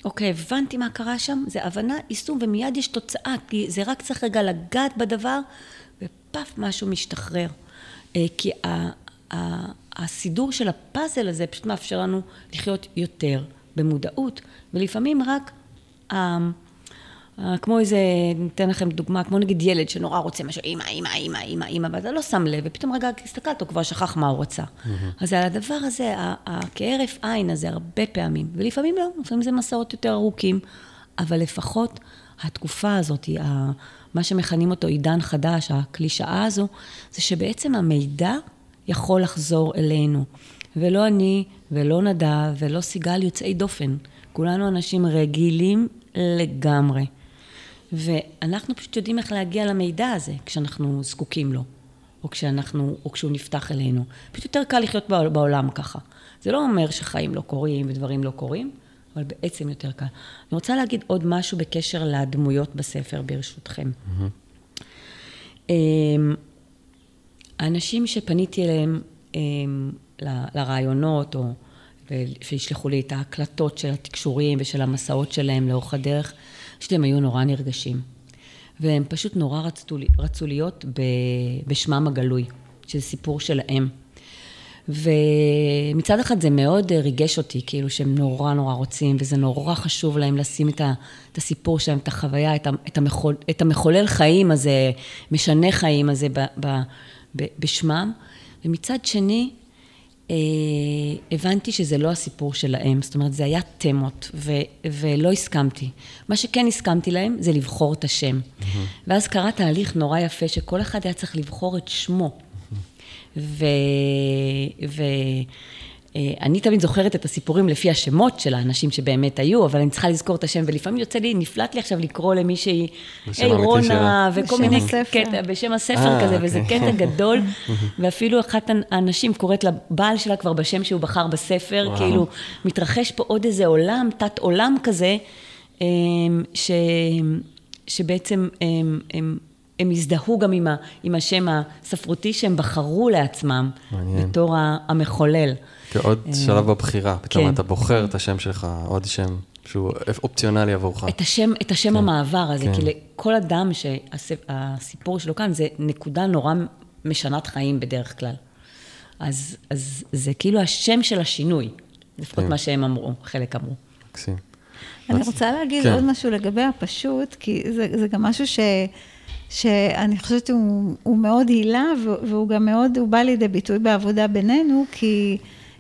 A: אוקיי, הבנתי מה קרה שם, זה הבנה, יישום, ומיד יש תוצאה, כי זה רק צריך רגע לגעת בדבר, ופאף, משהו משתחרר. אה, כי הסידור של הפאזל הזה פשוט מאפשר לנו לחיות יותר במודעות, ולפעמים רק אה, כמו איזה, ניתן לכם דוגמה, כמו נגיד ילד שנורא רוצה משהו, אימא, אימא, אימא, אימא, אימא, ואתה לא שם לב, ופתאום רגע הסתכלת, הוא כבר שכח מה הוא רצה. אז על הדבר הזה, כהרף עין הזה, הרבה פעמים, ולפעמים לא, לפעמים זה מסעות יותר ארוכים, אבל לפחות התקופה הזאת, מה שמכנים אותו עידן חדש, הקלישאה הזו, זה שבעצם המידע יכול לחזור אלינו. ולא אני, ולא נדב, ולא סיגל יוצאי דופן. כולנו אנשים רגילים לגמרי. ואנחנו פשוט יודעים איך להגיע למידע הזה כשאנחנו זקוקים לו, או, כשאנחנו, או כשהוא נפתח אלינו. פשוט יותר קל לחיות בעולם ככה. זה לא אומר שחיים לא קורים ודברים לא קורים, אבל בעצם יותר קל. אני רוצה להגיד עוד משהו בקשר לדמויות בספר, ברשותכם. Mm-hmm. האנשים שפניתי אליהם אמ, לרעיונות, או שישלחו לי את ההקלטות של התקשורים ושל המסעות שלהם לאורך הדרך, פשוט הם היו נורא נרגשים. והם פשוט נורא רצו, רצו להיות בשמם הגלוי, שזה סיפור שלהם. ומצד אחד זה מאוד ריגש אותי, כאילו שהם נורא נורא רוצים, וזה נורא חשוב להם לשים את, ה, את הסיפור שלהם, את החוויה, את, ה, את, המחול, את המחולל חיים הזה, משנה חיים הזה ב, ב, ב, בשמם. ומצד שני, אה, הבנתי שזה לא הסיפור שלהם, זאת אומרת, זה היה תמות, ו, ולא הסכמתי. מה שכן הסכמתי להם, זה לבחור את השם. Mm-hmm. ואז קרה תהליך נורא יפה, שכל אחד היה צריך לבחור את שמו. Mm-hmm. ו... ו... אה, אני תמיד זוכרת את הסיפורים לפי השמות של האנשים שבאמת היו, אבל אני צריכה לזכור את השם, ולפעמים יוצא לי, נפלט לי עכשיו לקרוא למישהי, היי רונה, וכל מיני קטע, בשם הספר אה, כזה, וזה אוקיי. קטע גדול, ואפילו אחת הנשים קוראת לבעל שלה כבר בשם שהוא בחר בספר, כאילו, מתרחש פה עוד איזה עולם, תת עולם כזה, אמ, ש... שבעצם הם, הם, הם הזדהו גם עם, ה, עם השם הספרותי שהם בחרו לעצמם, מעניין. בתור המחולל.
B: כעוד אה, שלב בבחירה, פתאום כן. אתה בוחר את השם שלך, עוד שם שהוא אופציונלי עבורך.
A: את השם, את השם כן. המעבר הזה, כן. כי לכל אדם שהסיפור שלו כאן, זה נקודה נורא משנת חיים בדרך כלל. אז, אז זה כאילו השם של השינוי, לפחות כן. מה שהם אמרו, חלק אמרו.
B: מקסים.
C: אני רוצה להגיד כן. עוד משהו לגבי הפשוט, כי זה, זה גם משהו ש... שאני חושבת שהוא מאוד הילה, והוא גם מאוד, הוא בא לידי ביטוי בעבודה בינינו, כי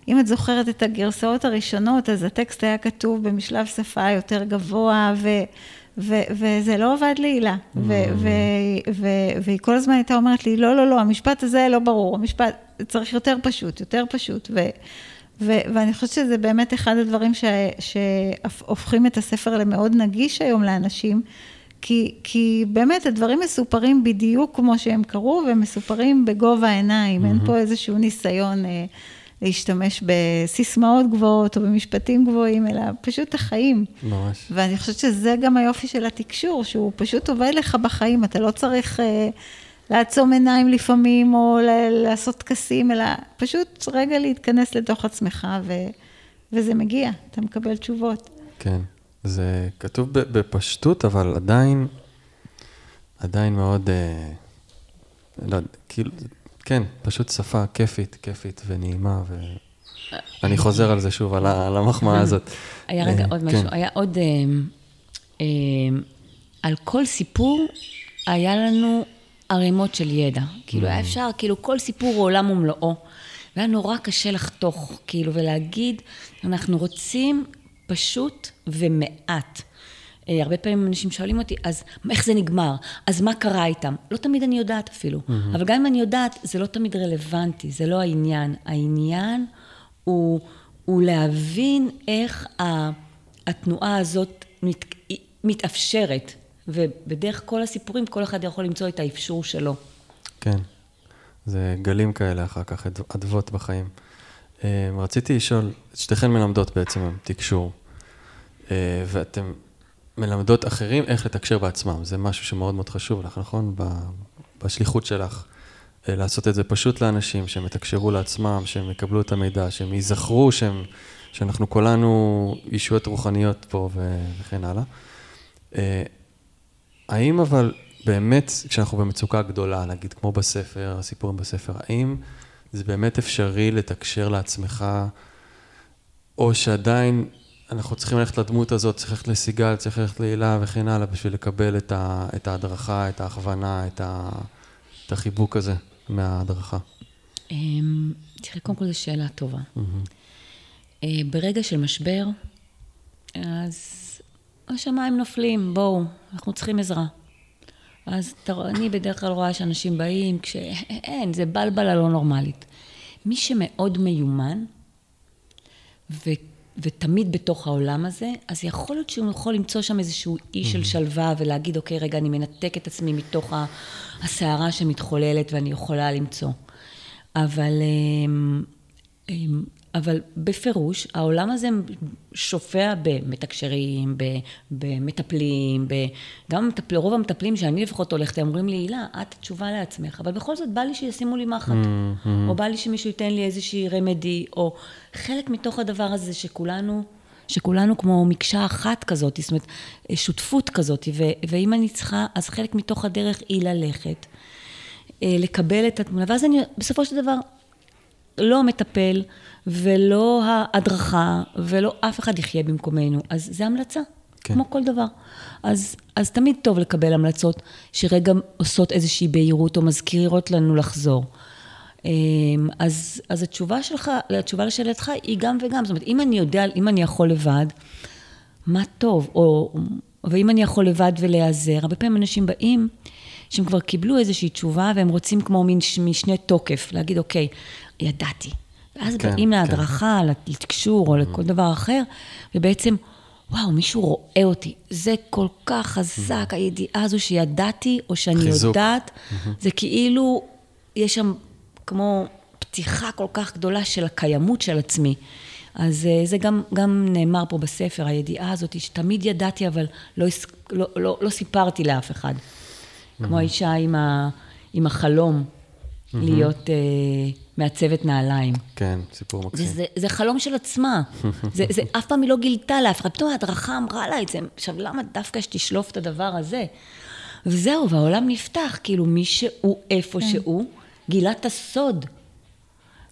C: אם את זוכרת את הגרסאות הראשונות, אז הטקסט היה כתוב במשלב שפה יותר גבוה, ו, ו, וזה לא עבד להילה. Mm. והיא כל הזמן הייתה אומרת לי, לא, לא, לא, המשפט הזה לא ברור, המשפט צריך יותר פשוט, יותר פשוט. ו, ו, ואני חושבת שזה באמת אחד הדברים ש, שהופכים את הספר למאוד נגיש היום לאנשים. כי, כי באמת הדברים מסופרים בדיוק כמו שהם קרו, והם מסופרים בגובה העיניים, mm-hmm. אין פה איזשהו ניסיון אה, להשתמש בסיסמאות גבוהות או במשפטים גבוהים, אלא פשוט החיים.
B: ממש.
C: ואני חושבת שזה גם היופי של התקשור, שהוא פשוט עובד לך בחיים, אתה לא צריך אה, לעצום עיניים לפעמים, או ל- לעשות טקסים, אלא פשוט רגע להתכנס לתוך עצמך, ו- וזה מגיע, אתה מקבל תשובות.
B: כן, זה כתוב בפשטות, אבל עדיין, עדיין מאוד, אה, לא, כאילו, כן, פשוט שפה כיפית, כיפית ונעימה, ואני חוזר על זה שוב, על המחמאה הזאת.
A: היה רגע אה, עוד משהו, כן. היה עוד... אה, אה, על כל סיפור היה לנו ערימות של ידע. כאילו, היה mm. אפשר, כאילו, כל סיפור הוא עולם ומלואו. והיה נורא קשה לחתוך, כאילו, ולהגיד, אנחנו רוצים פשוט ומעט. אה, הרבה פעמים אנשים שואלים אותי, אז איך זה נגמר? אז מה קרה איתם? לא תמיד אני יודעת אפילו. Mm-hmm. אבל גם אם אני יודעת, זה לא תמיד רלוונטי, זה לא העניין. העניין הוא, הוא להבין איך התנועה הזאת מת, מתאפשרת. ובדרך כל הסיפורים, כל אחד יכול למצוא את האפשור שלו.
B: כן, זה גלים כאלה אחר כך, אדוות בחיים. אה, רציתי לשאול, שתיכן מלמדות בעצם תקשור, אה, ואתם מלמדות אחרים איך לתקשר בעצמם. זה משהו שמאוד מאוד חשוב לך, נכון? בשליחות שלך. אה, לעשות את זה פשוט לאנשים, שהם יתקשרו לעצמם, שהם יקבלו את המידע, שהם ייזכרו שהם, שאנחנו כולנו ישויות רוחניות פה וכן הלאה. אה, האם אבל באמת, כשאנחנו במצוקה גדולה, נגיד כמו בספר, הסיפורים בספר, האם זה באמת אפשרי לתקשר לעצמך, או שעדיין אנחנו צריכים ללכת לדמות הזאת, צריך ללכת לסיגל, צריך ללכת להילה וכן הלאה, בשביל לקבל את, ה, את ההדרכה, את ההכוונה, את, ה, את החיבוק הזה מההדרכה?
A: אמ, תראה, קודם כל זו שאלה טובה. אה, ברגע של משבר, אז השמיים נופלים, בואו, אנחנו צריכים עזרה. אז אני בדרך כלל רואה שאנשים באים כשאין, זה בלבלה לא נורמלית. מי שמאוד מיומן, ו, ותמיד בתוך העולם הזה, אז יכול להיות שהוא יכול למצוא שם איזשהו אי של שלווה ולהגיד, אוקיי, רגע, אני מנתק את עצמי מתוך הסערה שמתחוללת ואני יכולה למצוא. אבל אמ, אמ, אבל בפירוש, העולם הזה שופע במתקשרים, במטפלים, גם מטפל, רוב המטפלים שאני לפחות הולכת, הם אומרים לי, הילה, את תשובה לעצמך, אבל בכל זאת בא לי שישימו לי מחט, mm-hmm. או בא לי שמישהו ייתן לי איזושהי רמדי, או חלק מתוך הדבר הזה שכולנו, שכולנו כמו מקשה אחת כזאת, זאת אומרת, שותפות כזאת, ו- ואם אני צריכה, אז חלק מתוך הדרך היא ללכת, אה, לקבל את התמונה, ואז אני בסופו של דבר לא מטפל, ולא ההדרכה, ולא אף אחד יחיה במקומנו. אז זה המלצה, כן. כמו כל דבר. אז, אז תמיד טוב לקבל המלצות שרגע עושות איזושהי בהירות או מזכירות לנו לחזור. אמ, אז, אז התשובה שלך, התשובה לשאלתך היא גם וגם. זאת אומרת, אם אני יודע, אם אני יכול לבד, מה טוב, או, ואם אני יכול לבד ולהיעזר, הרבה פעמים אנשים באים, שהם כבר קיבלו איזושהי תשובה והם רוצים כמו מין משנה תוקף, להגיד, אוקיי, ידעתי, ואז כן, באים כן. להדרכה, כן. לתקשור או לכל דבר אחר, ובעצם, וואו, מישהו רואה אותי. זה כל כך חזק, הידיעה הזו שידעתי, או שאני חיזוק. יודעת, זה כאילו, יש שם כמו פתיחה כל כך גדולה של הקיימות של עצמי. אז אה, זה גם, גם נאמר פה בספר, הידיעה הזאת, שתמיד ידעתי, אבל לא, לא, לא, לא סיפרתי לאף אחד. כמו האישה עם, ה, עם החלום להיות... מעצבת נעליים.
B: כן, סיפור מקסים.
A: זה, זה, זה חלום של עצמה. זה, זה אף פעם היא לא גילתה לאף אחד. פתאום ההדרכה אמרה לה את זה. עכשיו, למה דווקא שתשלוף את הדבר הזה? וזהו, והעולם נפתח, כאילו מי שהוא איפה כן. שהוא, גילה את הסוד.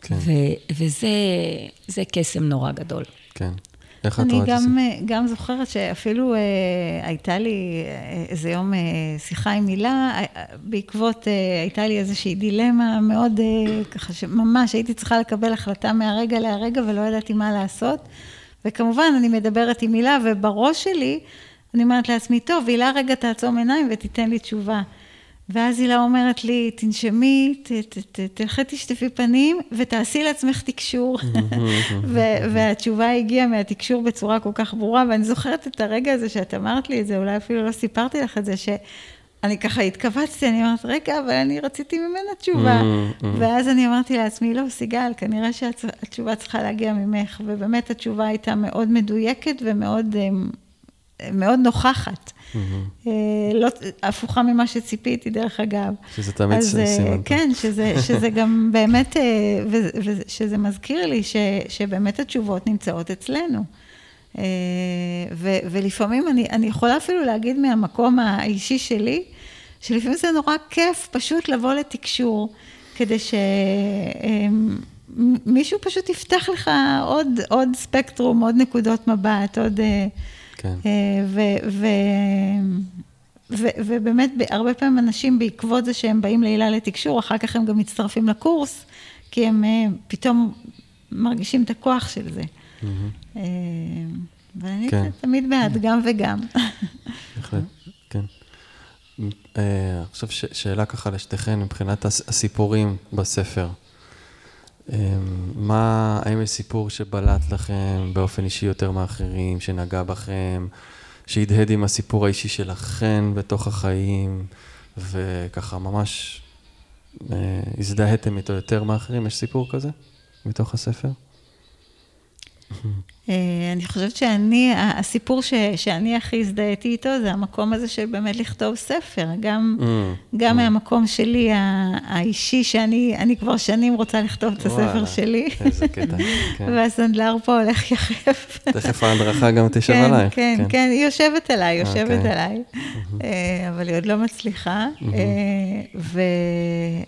A: כן. ו- וזה קסם נורא גדול.
B: כן.
C: איך את רואה את זה? אני גם זוכרת שאפילו אה, הייתה לי אה, איזה יום אה, שיחה עם הילה, אה, בעקבות, אה, הייתה לי איזושהי דילמה מאוד, אה, ככה שממש הייתי צריכה לקבל החלטה מהרגע להרגע ולא ידעתי מה לעשות. וכמובן, אני מדברת עם הילה, ובראש שלי, אני אומרת לעצמי, טוב, הילה רגע תעצום עיניים ותיתן לי תשובה. ואז הילה אומרת לי, תנשמי, תלכי תשטפי פנים ותעשי לעצמך תקשור. והתשובה הגיעה מהתקשור בצורה כל כך ברורה, ואני זוכרת את הרגע הזה שאת אמרת לי את זה, אולי אפילו לא סיפרתי לך את זה, שאני ככה התכווצתי, אני אומרת, רגע, אבל אני רציתי ממנה תשובה. ואז אני אמרתי לעצמי, לא, סיגל, כנראה שהתשובה צריכה להגיע ממך, ובאמת התשובה הייתה מאוד מדויקת ומאוד מאוד נוכחת. אה, לא, הפוכה ממה שציפיתי, דרך אגב.
B: שזה תמיד סימן.
C: כן, שזה, שזה גם באמת, אה, ושזה מזכיר לי ש, שבאמת התשובות נמצאות אצלנו. אה, ו, ולפעמים אני, אני יכולה אפילו להגיד מהמקום האישי שלי, שלפעמים זה נורא כיף פשוט לבוא לתקשור, כדי שמישהו פשוט יפתח לך עוד, עוד ספקטרום, עוד נקודות מבט, עוד... כן. אה, ובאמת, הרבה פעמים אנשים, בעקבות זה שהם באים להילה לתקשור, אחר כך הם גם מצטרפים לקורס, כי הם אה, פתאום מרגישים את הכוח של זה. אה, ואני כן. תמיד בעד, גם וגם.
B: בהחלט, כן. עכשיו שאלה ככה לשתיכן מבחינת הסיפורים בספר. אמ, מה, האם יש סיפור שבלט לכם באופן אישי יותר מאחרים, שנגע בכם, שהדהד עם הסיפור האישי שלכם בתוך החיים, וככה ממש אה, הזדהיתם איתו יותר מאחרים? יש סיפור כזה מתוך הספר?
C: אה, אני חושבת שאני, הסיפור ש, שאני הכי הזדהיתי איתו, זה המקום הזה של באמת לכתוב ספר. גם, mm, גם mm. מהמקום שלי, האישי, שאני כבר שנים רוצה לכתוב את הספר וואלה, שלי. איזה קטע, כן. והסנדלר פה הולך יחף.
B: תכף ההדרכה גם תשב
C: כן,
B: עלייך.
C: כן, כן, כן, היא יושבת עליי, יושבת okay. אוקיי. עליי, mm-hmm. אבל היא עוד לא מצליחה. Mm-hmm. ו,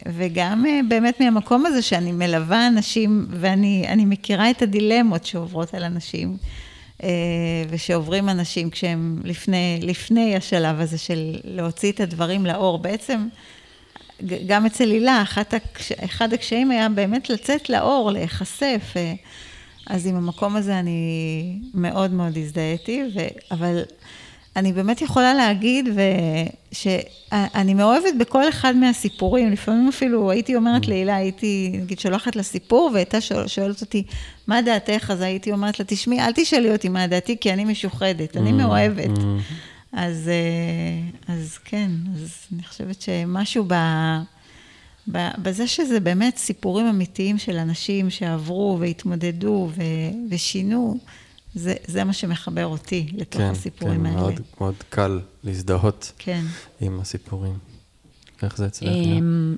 C: וגם באמת מהמקום הזה שאני מלווה אנשים, ואני מכירה את הדילמות שעוברות על אנשים. אנשים, אה, ושעוברים אנשים כשהם לפני, לפני השלב הזה של להוציא את הדברים לאור. בעצם, גם אצל הילה, הקש... אחד הקשיים היה באמת לצאת לאור, להיחשף. אה, אז עם המקום הזה אני מאוד מאוד הזדהיתי, ו... אבל אני באמת יכולה להגיד ו... שאני מאוהבת בכל אחד מהסיפורים. לפעמים אפילו הייתי אומרת mm. להילה, הייתי נגיד שולחת לה סיפור, והייתה שואל, שואלת אותי, מה דעתך? אז הייתי אומרת לה, תשמעי, אל תשאלי אותי מה דעתי, כי אני משוחדת, אני mm. מאוהבת. Mm. אז, אה, אז כן, אז אני חושבת שמשהו ב... בזה שזה באמת סיפורים אמיתיים של אנשים שעברו והתמודדו ו... ושינו, זה, זה מה שמחבר אותי לתוך כן, הסיפורים
B: כן,
C: האלה.
B: מאוד, מאוד קל להזדהות כן. עם הסיפורים. איך זה אצלך?
A: אמ,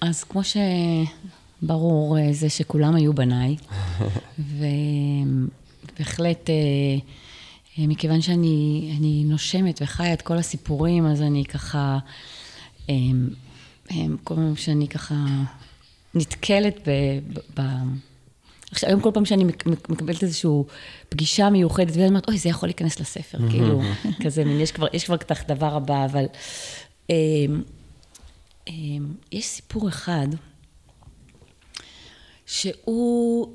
A: אז כמו שברור, אה, זה שכולם היו בניי, ובהחלט, אה, אה, מכיוון שאני נושמת וחיה את כל הסיפורים, אז אני ככה, אמ, אמ, כל פעם שאני ככה נתקלת ב... ב עכשיו, היום כל פעם שאני מקבלת איזושהי פגישה מיוחדת, ואני אומרת, אוי, זה יכול להיכנס לספר, כאילו, כזה, מין, יש כבר, יש כבר את הדבר הבא, אבל אה, אה, יש סיפור אחד, שהוא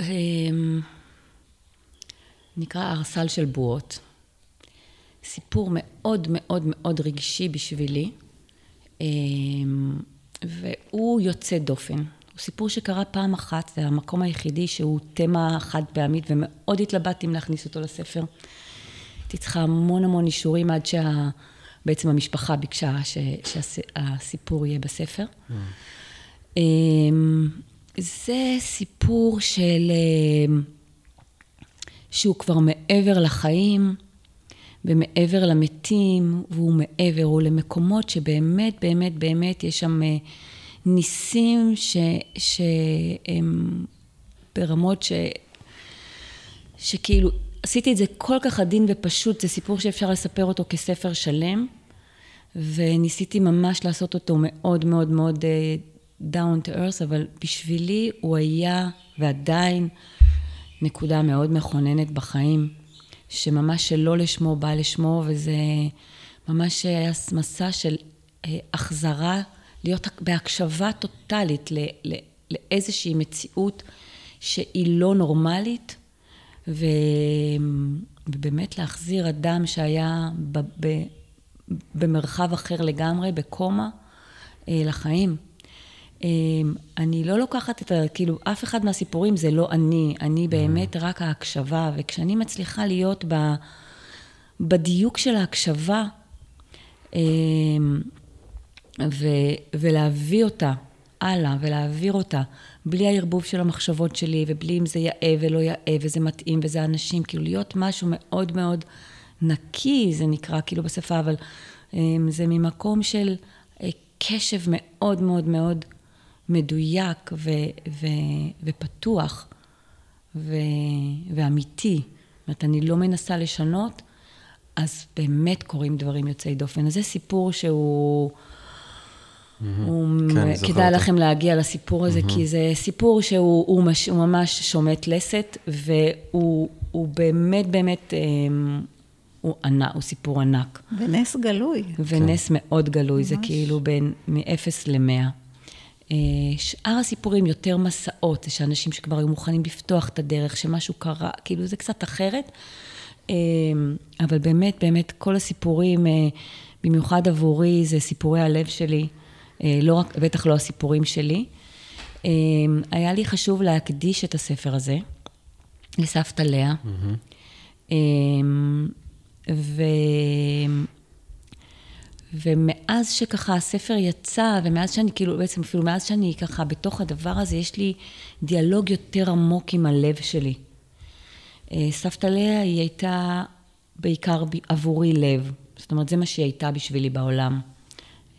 A: אה, נקרא ארסל של בועות. סיפור מאוד מאוד מאוד רגשי בשבילי, והוא יוצא דופן. סיפור שקרה פעם אחת, זה המקום היחידי שהוא תמה חד פעמית, ומאוד התלבטתי אם להכניס אותו לספר. הייתי צריכה המון המון אישורים עד שבעצם המשפחה ביקשה ש, שהסיפור יהיה בספר. Mm. זה סיפור של... אמ, שהוא כבר מעבר לחיים ומעבר למתים, והוא מעבר, הוא למקומות שבאמת, באמת, באמת יש שם... ניסים שהם ברמות ש, שכאילו, עשיתי את זה כל כך עדין ופשוט, זה סיפור שאפשר לספר אותו כספר שלם, וניסיתי ממש לעשות אותו מאוד מאוד מאוד אה, down to earth, אבל בשבילי הוא היה ועדיין נקודה מאוד מכוננת בחיים, שממש שלא לשמו בא לשמו, וזה ממש היה מסע של אה, החזרה. להיות בהקשבה טוטאלית לאיזושהי מציאות שהיא לא נורמלית, ו... ובאמת להחזיר אדם שהיה ב... ב... במרחב אחר לגמרי, בקומה, אה, לחיים. אה, אני לא לוקחת את ה... כאילו, אף אחד מהסיפורים זה לא אני, אני באמת רק ההקשבה, וכשאני מצליחה להיות ב... בדיוק של ההקשבה, אה, ו- ולהביא אותה הלאה, ולהעביר אותה, בלי הערבוב של המחשבות שלי, ובלי אם זה יאה ולא יאה, וזה מתאים, וזה אנשים, כאילו להיות משהו מאוד מאוד נקי, זה נקרא כאילו בשפה, אבל אמ, זה ממקום של אה, קשב מאוד מאוד מאוד מדויק ו- ו- ופתוח ו- ואמיתי. זאת אומרת, אני לא מנסה לשנות, אז באמת קורים דברים יוצאי דופן. אז זה סיפור שהוא... הוא, כן, כדאי לכם להגיע לסיפור הזה, כי זה סיפור שהוא הוא מש, הוא ממש שומט לסת, והוא באמת באמת, אמ, הוא ענק, הוא סיפור ענק.
C: ונס גלוי.
A: ונס כן. מאוד גלוי, ממש. זה כאילו בין מ-0 ל-100. אה, שאר הסיפורים יותר מסעות, זה שאנשים שכבר היו מוכנים לפתוח את הדרך, שמשהו קרה, כאילו זה קצת אחרת. אמ, אבל באמת, באמת, כל הסיפורים, אה, במיוחד עבורי, זה סיפורי הלב שלי. אה, לא רק, בטח לא הסיפורים שלי. אה, היה לי חשוב להקדיש את הספר הזה לסבתא לאה. Mm-hmm. ו... ומאז שככה הספר יצא, ומאז שאני כאילו, בעצם אפילו מאז שאני ככה בתוך הדבר הזה, יש לי דיאלוג יותר עמוק עם הלב שלי. אה, סבתא לאה היא הייתה בעיקר עבורי לב. זאת אומרת, זה מה שהיא הייתה בשבילי בעולם.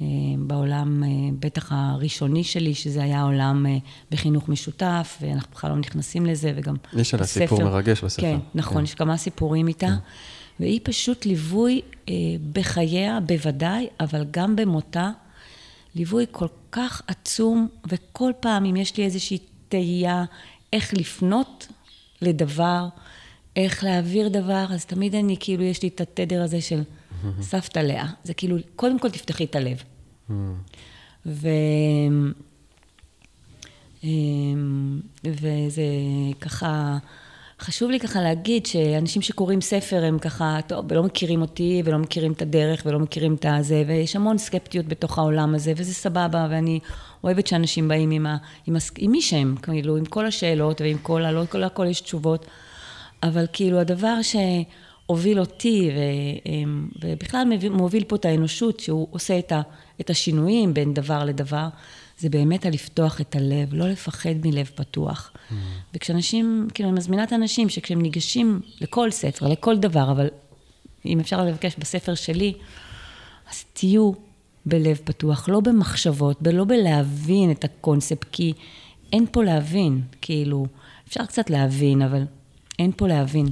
A: אה, בעולם, אה, בטח הראשוני שלי, שזה היה עולם בחינוך משותף, ואנחנו בכלל לא נכנסים לזה, וגם
B: בספר. יש עליה סיפור מרגש בספר.
A: כן, נכון, כן. יש כמה סיפורים איתה. כן. והיא פשוט ליווי בחייה, בוודאי, אבל גם במותה, ליווי כל כך עצום, וכל פעם אם יש לי איזושהי תהייה איך לפנות לדבר, איך להעביר דבר, אז תמיד אני, כאילו, יש לי את התדר הזה של סבתא לאה. זה כאילו, קודם כל תפתחי את הלב. ו... אמ, וזה ככה, חשוב לי ככה להגיד שאנשים שקוראים ספר הם ככה, טוב, ולא מכירים אותי, ולא מכירים את הדרך, ולא מכירים את הזה, ויש המון סקפטיות בתוך העולם הזה, וזה סבבה, ואני אוהבת שאנשים באים עם, ה, עם, הס, עם מי שהם, כאילו, עם כל השאלות, ועם כל, לא כל הכל יש תשובות. אבל כאילו הדבר שהוביל אותי, ו, אמ, ובכלל מוביל פה את האנושות, שהוא עושה את, ה, את השינויים בין דבר לדבר, זה באמת הלפתוח את הלב, לא לפחד מלב פתוח. Mm. וכשאנשים, כאילו, אני מזמינה את האנשים שכשהם ניגשים לכל ספר, לכל דבר, אבל אם אפשר לבקש בספר שלי, אז תהיו בלב פתוח, לא במחשבות, ולא בלהבין את הקונספט, כי אין פה להבין, כאילו, אפשר קצת להבין, אבל אין פה להבין.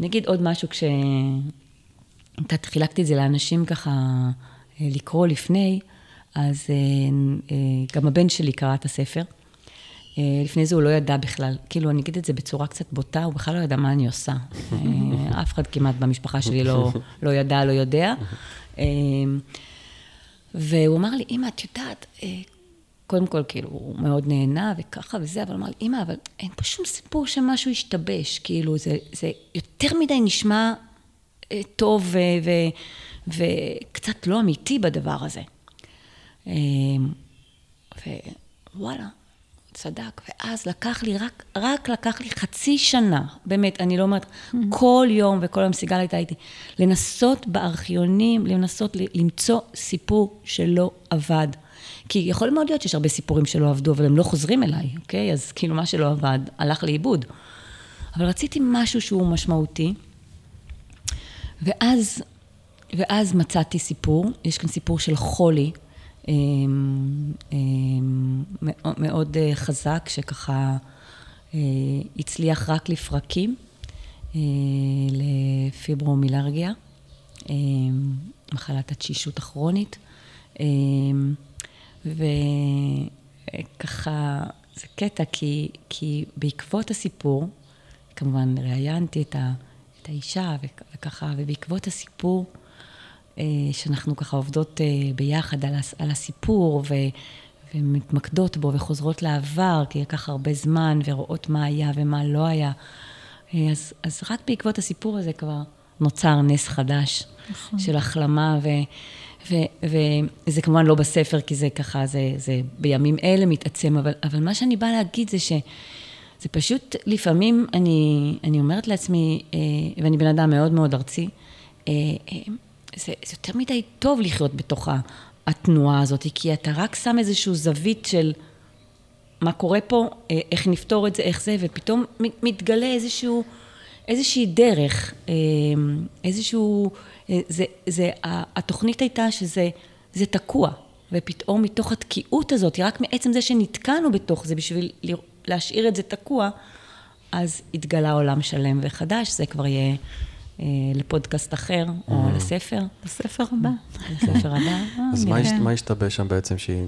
A: אני אגיד עוד משהו, כש... קצת חילקתי את זה לאנשים ככה לקרוא לפני, אז אה, אה, גם הבן שלי קרא את הספר. לפני זה הוא לא ידע בכלל, כאילו אני אגיד את זה בצורה קצת בוטה, הוא בכלל לא ידע מה אני עושה. אף אחד כמעט במשפחה שלי לא, לא ידע, לא יודע. והוא אמר לי, אמא, את יודעת, קודם כל, כאילו, הוא מאוד נהנה וככה וזה, אבל אמר לי, אמא, אבל אין פה שום סיפור שמשהו השתבש, כאילו, זה, זה יותר מדי נשמע אה, טוב ו, ו, וקצת לא אמיתי בדבר הזה. אה, ווואלה, צדק. ואז לקח לי, רק, רק לקח לי חצי שנה, באמת, אני לא אומרת, mm-hmm. כל יום וכל יום סיגל הייתה איתי, לנסות בארכיונים, לנסות למצוא סיפור שלא עבד. כי יכול מאוד להיות שיש הרבה סיפורים שלא עבדו, אבל הם לא חוזרים אליי, אוקיי? אז כאילו מה שלא עבד, הלך לאיבוד. אבל רציתי משהו שהוא משמעותי, ואז, ואז מצאתי סיפור, יש כאן סיפור של חולי, אמ, אמ, מאוד אה, חזק, שככה אה, הצליח רק לפרקים, אה, לפיברומילרגיה, מחלת התשישות הכרונית. וככה, זה קטע, כי, כי בעקבות הסיפור, כמובן ראיינתי את, ה, את האישה וככה, ובעקבות הסיפור, שאנחנו ככה עובדות אה, ביחד על, על הסיפור, ו, ומתמקדות בו וחוזרות לעבר, כי לקח הרבה זמן, ורואות מה היה ומה לא היה. אה, אז, אז רק בעקבות הסיפור הזה כבר נוצר נס חדש נכון. של החלמה, ו... ו- וזה כמובן לא בספר, כי זה ככה, זה, זה בימים אלה מתעצם, אבל, אבל מה שאני באה להגיד זה שזה פשוט, לפעמים אני, אני אומרת לעצמי, אה, ואני בן אדם מאוד מאוד ארצי, אה, אה, זה, זה יותר מדי טוב לחיות בתוך התנועה הזאת, כי אתה רק שם איזושהי זווית של מה קורה פה, איך נפתור את זה, איך זה, ופתאום מתגלה איזשהו, איזושהי דרך, איזשהו... זה, זה, התוכנית הייתה שזה זה תקוע, ופתאום מתוך התקיעות הזאת, רק מעצם זה שנתקענו בתוך זה בשביל להשאיר את זה תקוע, אז התגלה עולם שלם וחדש, זה כבר יהיה אה, לפודקאסט אחר, או mm. לספר.
C: לספר הבא.
A: לספר הבא.
B: אז מה השתבש שם בעצם, שהיא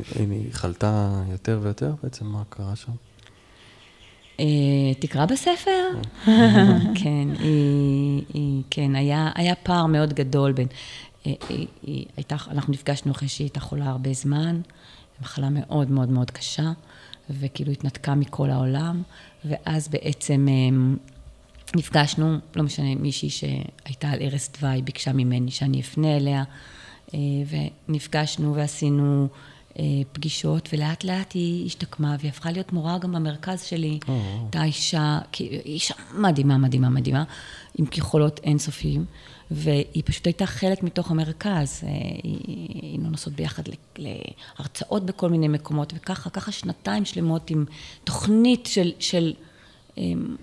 B: חלתה יותר ויותר? בעצם מה קרה שם?
A: אה, תקרא בספר? כן, היא, היא, כן, היה, פער מאוד גדול בין... אה, אנחנו נפגשנו אחרי שהיא הייתה חולה הרבה זמן, מחלה מאוד מאוד מאוד קשה, וכאילו התנתקה מכל העולם, ואז בעצם אה, נפגשנו, לא משנה, מישהי שהייתה על ערש דווי ביקשה ממני שאני אפנה אליה, ונפגשנו ועשינו... אה, פגישות, ולאט לאט היא השתקמה, והיא הפכה להיות מורה גם במרכז שלי. הייתה אישה, אישה מדהימה, מדהימה, מדהימה, עם יכולות אינסופיים, והיא פשוט הייתה חלק מתוך המרכז. אה, היינו נוסעות ביחד להרצאות בכל מיני מקומות, וככה, ככה שנתיים שלמות עם תוכנית של... של אמ,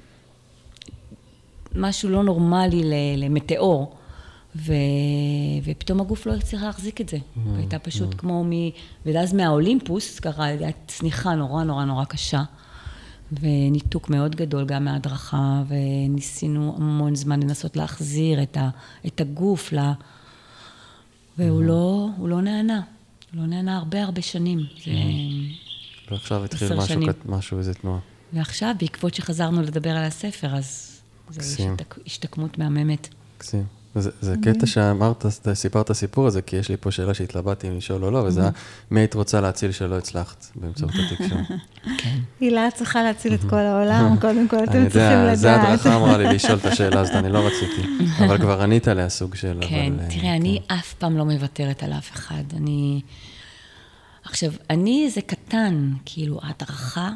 A: משהו לא נורמלי למטאור. ו... ופתאום הגוף לא הצליח להחזיק את זה. Mm, והייתה פשוט mm. כמו מ... ואז מהאולימפוס, ככה הייתה צניחה נורא נורא נורא קשה. וניתוק מאוד גדול גם מההדרכה, וניסינו המון זמן לנסות להחזיר את, ה... את הגוף ל... והוא mm. לא, הוא לא נענה. הוא לא נענה הרבה הרבה שנים. זה...
B: ועכשיו התחיל משהו, משהו, איזה תנועה.
A: ועכשיו, בעקבות שחזרנו לדבר על הספר, אז זו השתקמות מהממת.
B: מקסים. זה, זה קטע שאמרת, סיפרת סיפור הזה, כי יש לי פה שאלה שהתלבטתי אם לשאול או לא, וזה היה, מי היית רוצה להציל שלא הצלחת באמצעות התקשור?
C: כן. הילה צריכה להציל את כל העולם, קודם כל אתם צריכים לדעת. אני יודע,
B: זה הדרכה אמרה לי לשאול את השאלה הזאת, אני לא רציתי, אבל כבר ענית עליה סוג של...
A: כן, תראה, אני כן. אף פעם לא מוותרת על אף אחד. אני... עכשיו, אני איזה קטן, כאילו, ההדרכה,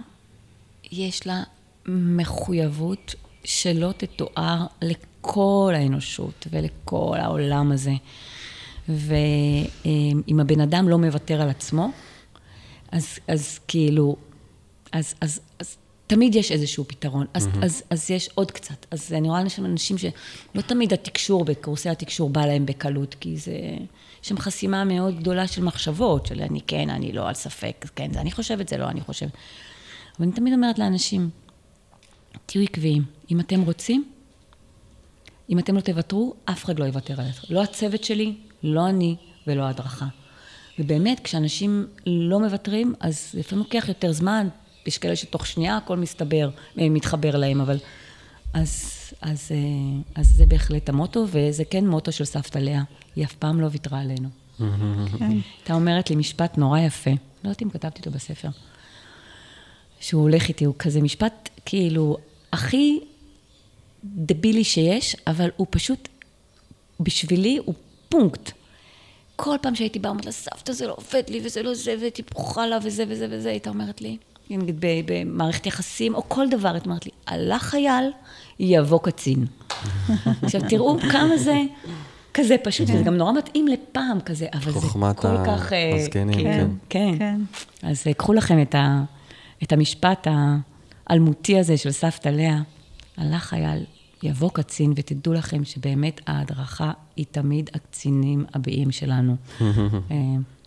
A: יש לה מחויבות שלא תתואר לכל האנושות ולכל העולם הזה. ואם הבן אדם לא מוותר על עצמו, אז, אז כאילו, אז, אז, אז תמיד יש איזשהו פתרון. אז, mm-hmm. אז, אז יש עוד קצת. אז אני רואה שם אנשים שלא תמיד התקשור, בקורסי התקשור בא להם בקלות, כי זה... יש שם חסימה מאוד גדולה של מחשבות, של אני כן, אני לא, על ספק, כן, זה אני חושבת, זה לא אני חושבת. אבל אני תמיד אומרת לאנשים, תהיו עקביים. אם אתם רוצים, אם אתם לא תוותרו, אף אחד לא יוותר עליכם. לא הצוות שלי, לא אני ולא ההדרכה. ובאמת, כשאנשים לא מוותרים, אז לפעמים לוקח יותר זמן, יש כאלה שתוך שנייה הכל מסתבר, אה, מתחבר להם, אבל... אז, אז, אה, אז זה בהחלט המוטו, וזה כן מוטו של סבתא לאה. היא אף פעם לא ויתרה עלינו. הייתה אומרת לי משפט נורא יפה, לא יודעת אם כתבתי אותו בספר, שהוא הולך איתי, הוא כזה משפט כאילו הכי דבילי שיש, אבל הוא פשוט, בשבילי הוא פונקט. כל פעם שהייתי באה, אומרת לה, סבתא זה לא עובד לי, וזה לא זה, והייתי פרוחה לה, וזה וזה וזה, הייתה אומרת לי, נגיד במערכת יחסים, או כל דבר, הייתה אומרת לי, הלך חייל, יבוא קצין. עכשיו, תראו כמה זה כזה פשוט, וזה גם נורא מתאים לפעם כזה, אבל זה כל כך...
B: חוכמת הזקנים,
A: כן. כן. כן. אז אה, קחו לכם את המשפט האלמותי הזה של סבתא לאה, הלך חייל, יבוא קצין, ותדעו לכם שבאמת ההדרכה היא תמיד הקצינים הבאים שלנו. אה,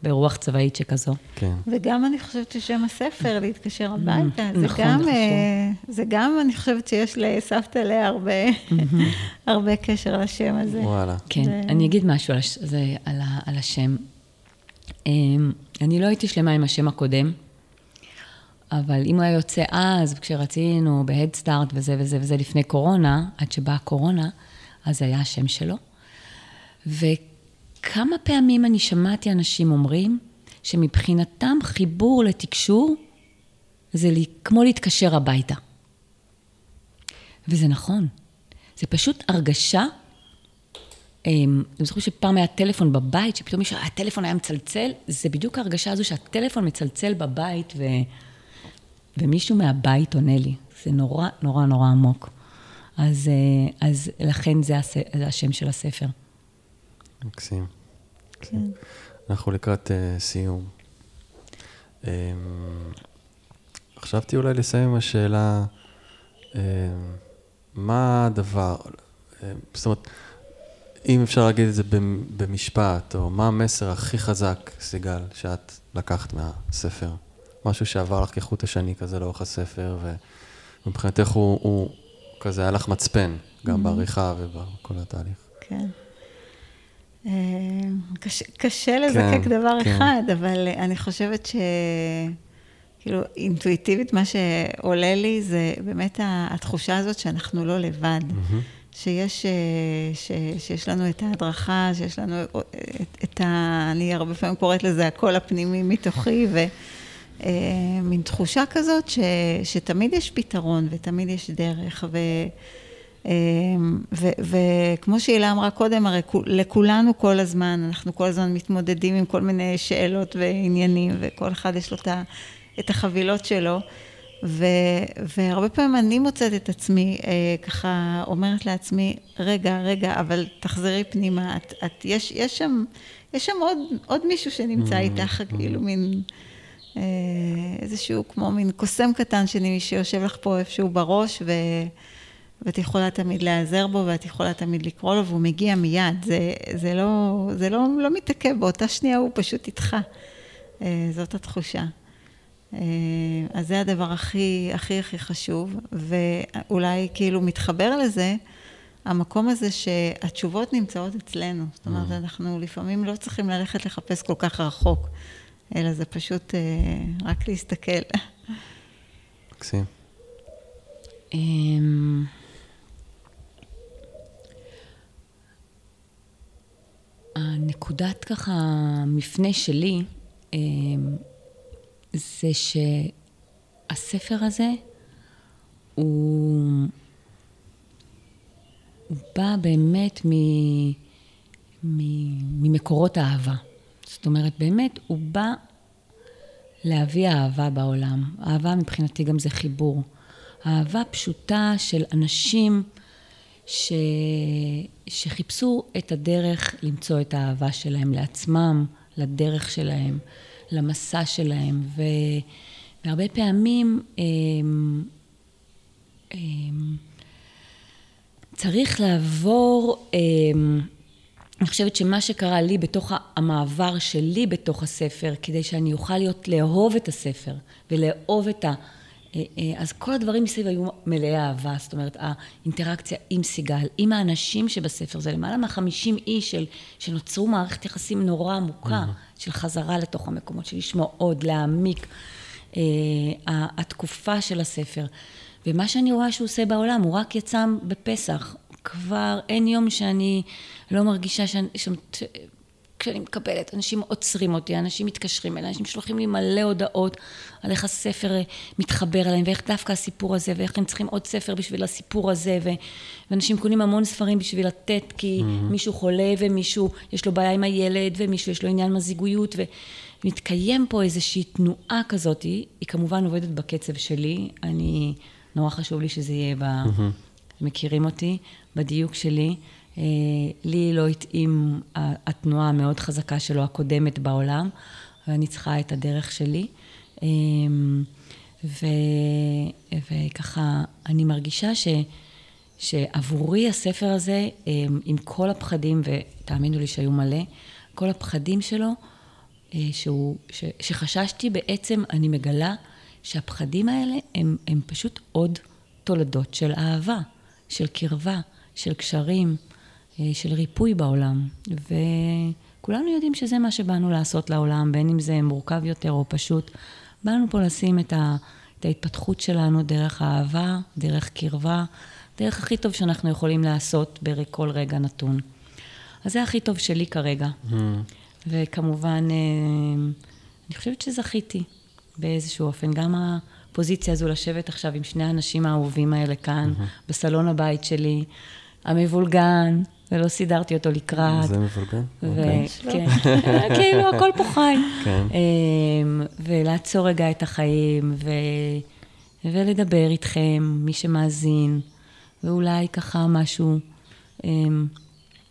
A: ברוח צבאית שכזו.
B: כן.
C: וגם אני חושבת ששם הספר, להתקשר הביתה, זה נכון, גם, אה, זה גם, אני חושבת שיש לסבתא לאה הרבה, הרבה קשר לשם הזה.
B: וואלה.
A: כן, אני אגיד משהו על השם. אמ, אני לא הייתי שלמה עם השם הקודם. אבל אם הוא היה יוצא אז, כשרצינו בהדסטארט וזה וזה וזה לפני קורונה, עד שבאה הקורונה, אז זה היה השם שלו. וכמה פעמים אני שמעתי אנשים אומרים שמבחינתם חיבור לתקשור זה לי, כמו להתקשר הביתה. וזה נכון. זה פשוט הרגשה אמ, אני זוכרת שפעם היה טלפון בבית, שפתאום מישהו, הטלפון היה מצלצל, זה בדיוק ההרגשה הזו שהטלפון מצלצל בבית, ו... ומישהו מהבית עונה לי. זה נורא נורא נורא עמוק. אז, אה, אז לכן זה, הס, זה השם של הספר.
B: מקסים. כן. אנחנו לקראת uh, סיום. Um, חשבתי אולי לסיים עם השאלה, um, מה הדבר, um, זאת אומרת, אם אפשר להגיד את זה במשפט, או מה המסר הכי חזק, סיגל, שאת לקחת מהספר? משהו שעבר לך כחוט השני כזה לאורך הספר, ומבחינתך הוא, הוא כזה היה לך מצפן, גם mm-hmm. בעריכה ובכל התהליך.
C: כן. אה, קשה, קשה לזקק כן, דבר כן. אחד, אבל אני חושבת ש... כאילו, אינטואיטיבית, מה שעולה לי זה באמת התחושה הזאת שאנחנו לא לבד. Mm-hmm. שיש, אה, ש, שיש לנו את ההדרכה, שיש לנו את, את ה... אני הרבה פעמים קוראת לזה הקול הפנימי מתוכי, ו... אה, מין תחושה כזאת ש, שתמיד יש פתרון ותמיד יש דרך. ו, אה, ו, וכמו שהילה אמרה קודם, הרי לכולנו כל הזמן, אנחנו כל הזמן מתמודדים עם כל מיני שאלות ועניינים, וכל אחד יש לו את החבילות שלו. ו, והרבה פעמים אני מוצאת את עצמי אה, ככה אומרת לעצמי, רגע, רגע, אבל תחזרי פנימה, את, את, יש, יש שם, יש שם עוד, עוד מישהו שנמצא mm-hmm. איתך, כאילו מין... אה, איזשהו כמו מין קוסם קטן שלי שיושב לך פה איפשהו בראש, ו, ואת יכולה תמיד להיעזר בו, ואת יכולה תמיד לקרוא לו, והוא מגיע מיד. זה, זה, לא, זה לא, לא מתעכב, באותה שנייה הוא פשוט איתך. אה, זאת התחושה. אה, אז זה הדבר הכי, הכי, הכי חשוב, ואולי כאילו מתחבר לזה, המקום הזה שהתשובות נמצאות אצלנו. זאת אומרת, mm. אנחנו לפעמים לא צריכים ללכת לחפש כל כך רחוק, אלא זה פשוט רק להסתכל.
B: מקסים.
A: אמ, הנקודת ככה, מפנה שלי, אמ, זה שהספר הזה הוא, הוא בא באמת מ, מ, ממקורות אהבה. זאת אומרת, באמת, הוא בא להביא אהבה בעולם. אהבה מבחינתי גם זה חיבור. אהבה פשוטה של אנשים ש... שחיפשו את הדרך למצוא את האהבה שלהם לעצמם, לדרך שלהם, למסע שלהם. ו... והרבה פעמים הם... הם... צריך לעבור הם... אני חושבת שמה שקרה לי בתוך המעבר שלי בתוך הספר, כדי שאני אוכל להיות, לאהוב את הספר ולאהוב את ה... אה, אה, אז כל הדברים מסביב היו מלאי אהבה, זאת אומרת, האינטראקציה עם סיגל, עם האנשים שבספר, זה למעלה מהחמישים איש של, שנוצרו מערכת יחסים נורא עמוקה, mm-hmm. של חזרה לתוך המקומות, של לשמוע עוד, להעמיק, אה, התקופה של הספר. ומה שאני רואה שהוא עושה בעולם, הוא רק יצא בפסח, כבר אין יום שאני לא מרגישה שאני, כשאני מקבלת, אנשים עוצרים אותי, אנשים מתקשרים אליי, אנשים שולחים לי מלא הודעות על איך הספר מתחבר אליהם, ואיך דווקא הסיפור הזה, ואיך הם צריכים עוד ספר בשביל הסיפור הזה, ו... ואנשים קונים המון ספרים בשביל לתת, כי mm-hmm. מישהו חולה, ומישהו יש לו בעיה עם הילד, ומישהו יש לו עניין מזיגויות, ומתקיים פה איזושהי תנועה כזאת, היא כמובן עובדת בקצב שלי, אני, נורא חשוב לי שזה יהיה ב... Mm-hmm. מכירים אותי, בדיוק שלי. אה, לי לא התאים התנועה המאוד חזקה שלו, הקודמת בעולם, ואני צריכה את הדרך שלי. אה, ו, וככה, אני מרגישה ש, שעבורי הספר הזה, אה, עם כל הפחדים, ותאמינו לי שהיו מלא, כל הפחדים שלו, שהוא, ש, שחששתי בעצם, אני מגלה שהפחדים האלה הם, הם פשוט עוד תולדות של אהבה, של קרבה, של קשרים, אה, של ריפוי בעולם. וכולנו יודעים שזה מה שבאנו לעשות לעולם, בין אם זה מורכב יותר או פשוט. באנו פה לשים את, ה, את ההתפתחות שלנו דרך אהבה, דרך קרבה, דרך הכי טוב שאנחנו יכולים לעשות בכל רגע נתון. אז זה הכי טוב שלי כרגע. Mm. וכמובן, אה, אני חושבת שזכיתי באיזשהו אופן. גם הפוזיציה הזו לשבת עכשיו עם שני האנשים האהובים האלה כאן, mm-hmm. בסלון הבית שלי, המבולגן, ולא סידרתי אותו לקראת.
B: זה מבולגן?
A: אוקיי. כן, כאילו, הכל פה חי. כן. אמ, ולעצור רגע את החיים, ולדבר איתכם, מי שמאזין, ואולי ככה משהו אמ,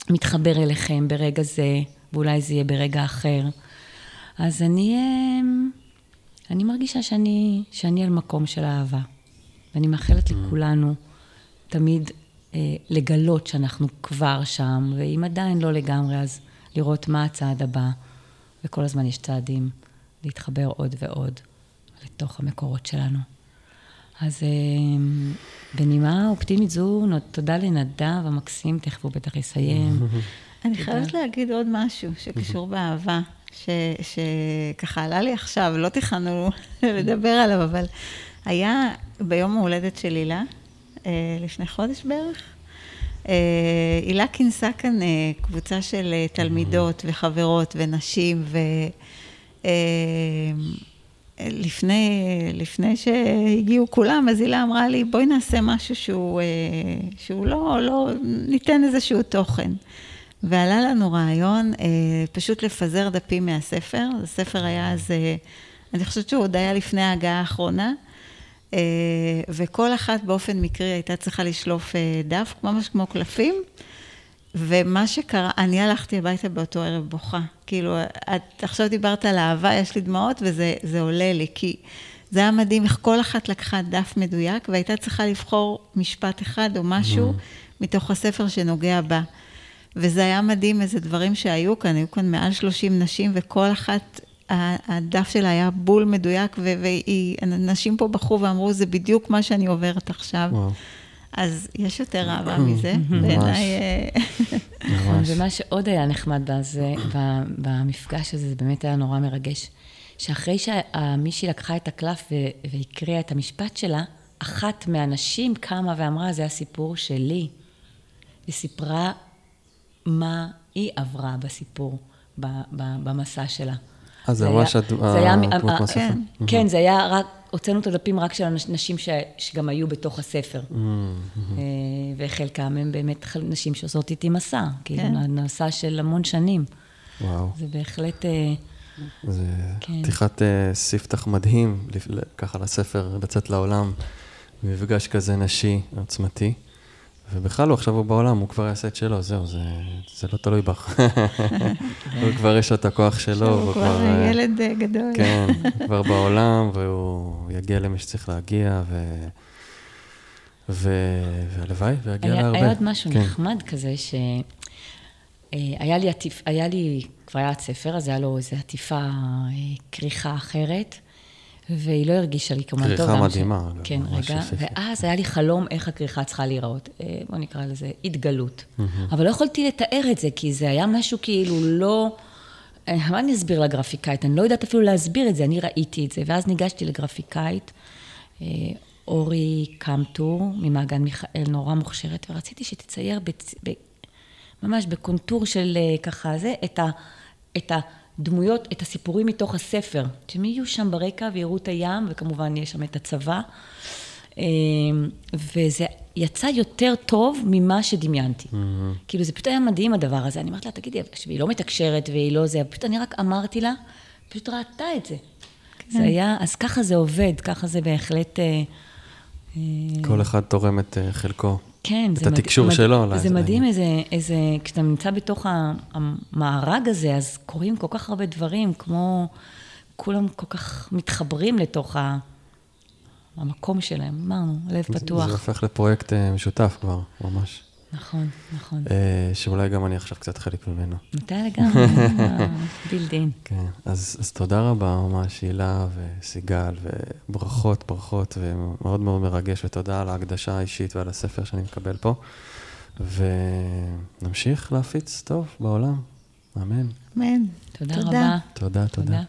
A: מתחבר אליכם ברגע זה, ואולי זה יהיה ברגע אחר. אז אני, אמ, אני מרגישה שאני, שאני על מקום של אהבה, ואני מאחלת mm. לכולנו תמיד אה, לגלות שאנחנו כבר שם, ואם עדיין לא לגמרי, אז לראות מה הצעד הבא, וכל הזמן יש צעדים להתחבר עוד ועוד לתוך המקורות שלנו. אז אה, בנימה אופטימית זו, תודה לנדב המקסים, תכף הוא בטח יסיים.
C: אני חייבת להגיד עוד משהו שקשור באהבה, שככה עלה לי עכשיו, לא תכננו לדבר עליו, אבל היה ביום ההולדת של הילה, אה, לפני חודש בערך. אה, הילה כינסה כאן אה, קבוצה של תלמידות וחברות ונשים, ולפני לפני שהגיעו כולם, אז הילה אמרה לי, בואי נעשה משהו שהוא, שהוא לא, לא, ניתן איזשהו תוכן. ועלה לנו רעיון פשוט לפזר דפים מהספר. הספר היה אז, אני חושבת שהוא עוד היה לפני ההגעה האחרונה. אה, וכל אחת באופן מקרי הייתה צריכה לשלוף אה, דף, ממש כמו קלפים. ומה שקרה, אני הלכתי הביתה באותו ערב בוכה. כאילו, את עכשיו דיברת על אהבה, יש לי דמעות, וזה עולה לי, כי זה היה מדהים איך כל אחת לקחה דף מדויק, והייתה צריכה לבחור משפט אחד או משהו מתוך הספר שנוגע בה. וזה היה מדהים איזה דברים שהיו כאן, היו כאן מעל 30 נשים, וכל אחת, הדף שלה היה בול מדויק, ואנשים פה בחרו ואמרו, זה בדיוק מה שאני עוברת עכשיו. וואו. אז יש יותר אהבה מזה, בעיניי. אה,
A: נכון, ומה שעוד היה נחמד בזה, במפגש הזה, זה באמת היה נורא מרגש. שאחרי שמישהי לקחה את הקלף והקריאה את המשפט שלה, אחת מהנשים קמה ואמרה, זה הסיפור שלי. היא סיפרה מה היא עברה בסיפור, במסע שלה.
B: אז זה ממש הדמות מהספר.
A: כן, כן, זה היה רק, הוצאנו את הדפים רק של הנשים שגם היו בתוך הספר. אה, וחלקם הם באמת נשים שעושות איתי מסע, כאילו, כן. מסע של המון שנים. וואו. זה בהחלט... אה,
B: זה כן. פתיחת uh, ספתח מדהים, ככה לספר, לצאת לעולם, מפגש כזה נשי, עוצמתי. ובכלל הוא עכשיו הוא בעולם, הוא כבר יעשה את שלו, זהו, זה, זה לא תלוי בך. הוא כבר יש לו את הכוח שלו.
C: הוא כבר אה, ילד אה, גדול.
B: כן, הוא כבר בעולם, והוא יגיע למי שצריך להגיע, ו... והלוואי, ויגיע להרבה.
A: היה עוד משהו כן. נחמד כזה, שהיה לי, עטיף, היה לי, כבר היה ספר, אז היה לו איזו עטיפה, כריכה אחרת. והיא לא הרגישה לי כמובן
B: טוב. כריכה מדהימה.
A: ש... כן, רגע. ואז היה לי חלום איך הכריכה צריכה להיראות. אה, בוא נקרא לזה התגלות. אבל לא יכולתי לתאר את זה, כי זה היה משהו כאילו לא... אה, מה אני אסביר לגרפיקאית? אני לא יודעת אפילו להסביר את זה, אני ראיתי את זה. ואז ניגשתי לגרפיקאית, אה, אורי קמטור, ממעגן מיכאל, נורא מוכשרת, ורציתי שתצייר בצ... ב... ממש בקונטור של ככה זה, את ה... את ה... דמויות, את הסיפורים מתוך הספר, שהם יהיו שם ברקע ויראו את הים, וכמובן יש שם את הצבא. אמ, וזה יצא יותר טוב ממה שדמיינתי. Mm-hmm. כאילו, זה פשוט היה מדהים הדבר הזה. אני אמרתי לה, תגידי, והיא לא מתקשרת והיא לא זה, פשוט אני רק אמרתי לה, פשוט ראתה את זה. כן. זה היה, אז ככה זה עובד, ככה זה בהחלט... אה,
B: אה, כל אחד תורם את אה, חלקו.
A: כן,
B: את התקשור מד... שלו.
A: זה מדהים איזה, איזה, כשאתה נמצא בתוך המארג הזה, אז קורים כל כך הרבה דברים, כמו כולם כל כך מתחברים לתוך ה... המקום שלהם, אמרנו, לב פתוח.
B: זה הופך לפרויקט אה, משותף כבר, ממש.
A: נכון, נכון.
B: אה, שאולי גם אני עכשיו קצת חלק ממנו.
A: אתה לגמרי, בילדין.
B: כן, אז, אז תודה רבה ממש, הילה וסיגל, וברכות, ברכות, ומאוד מאוד מרגש, ותודה על ההקדשה האישית ועל הספר שאני מקבל פה. ונמשיך להפיץ טוב בעולם. אמן.
C: אמן.
A: תודה, תודה רבה.
B: תודה, תודה. תודה.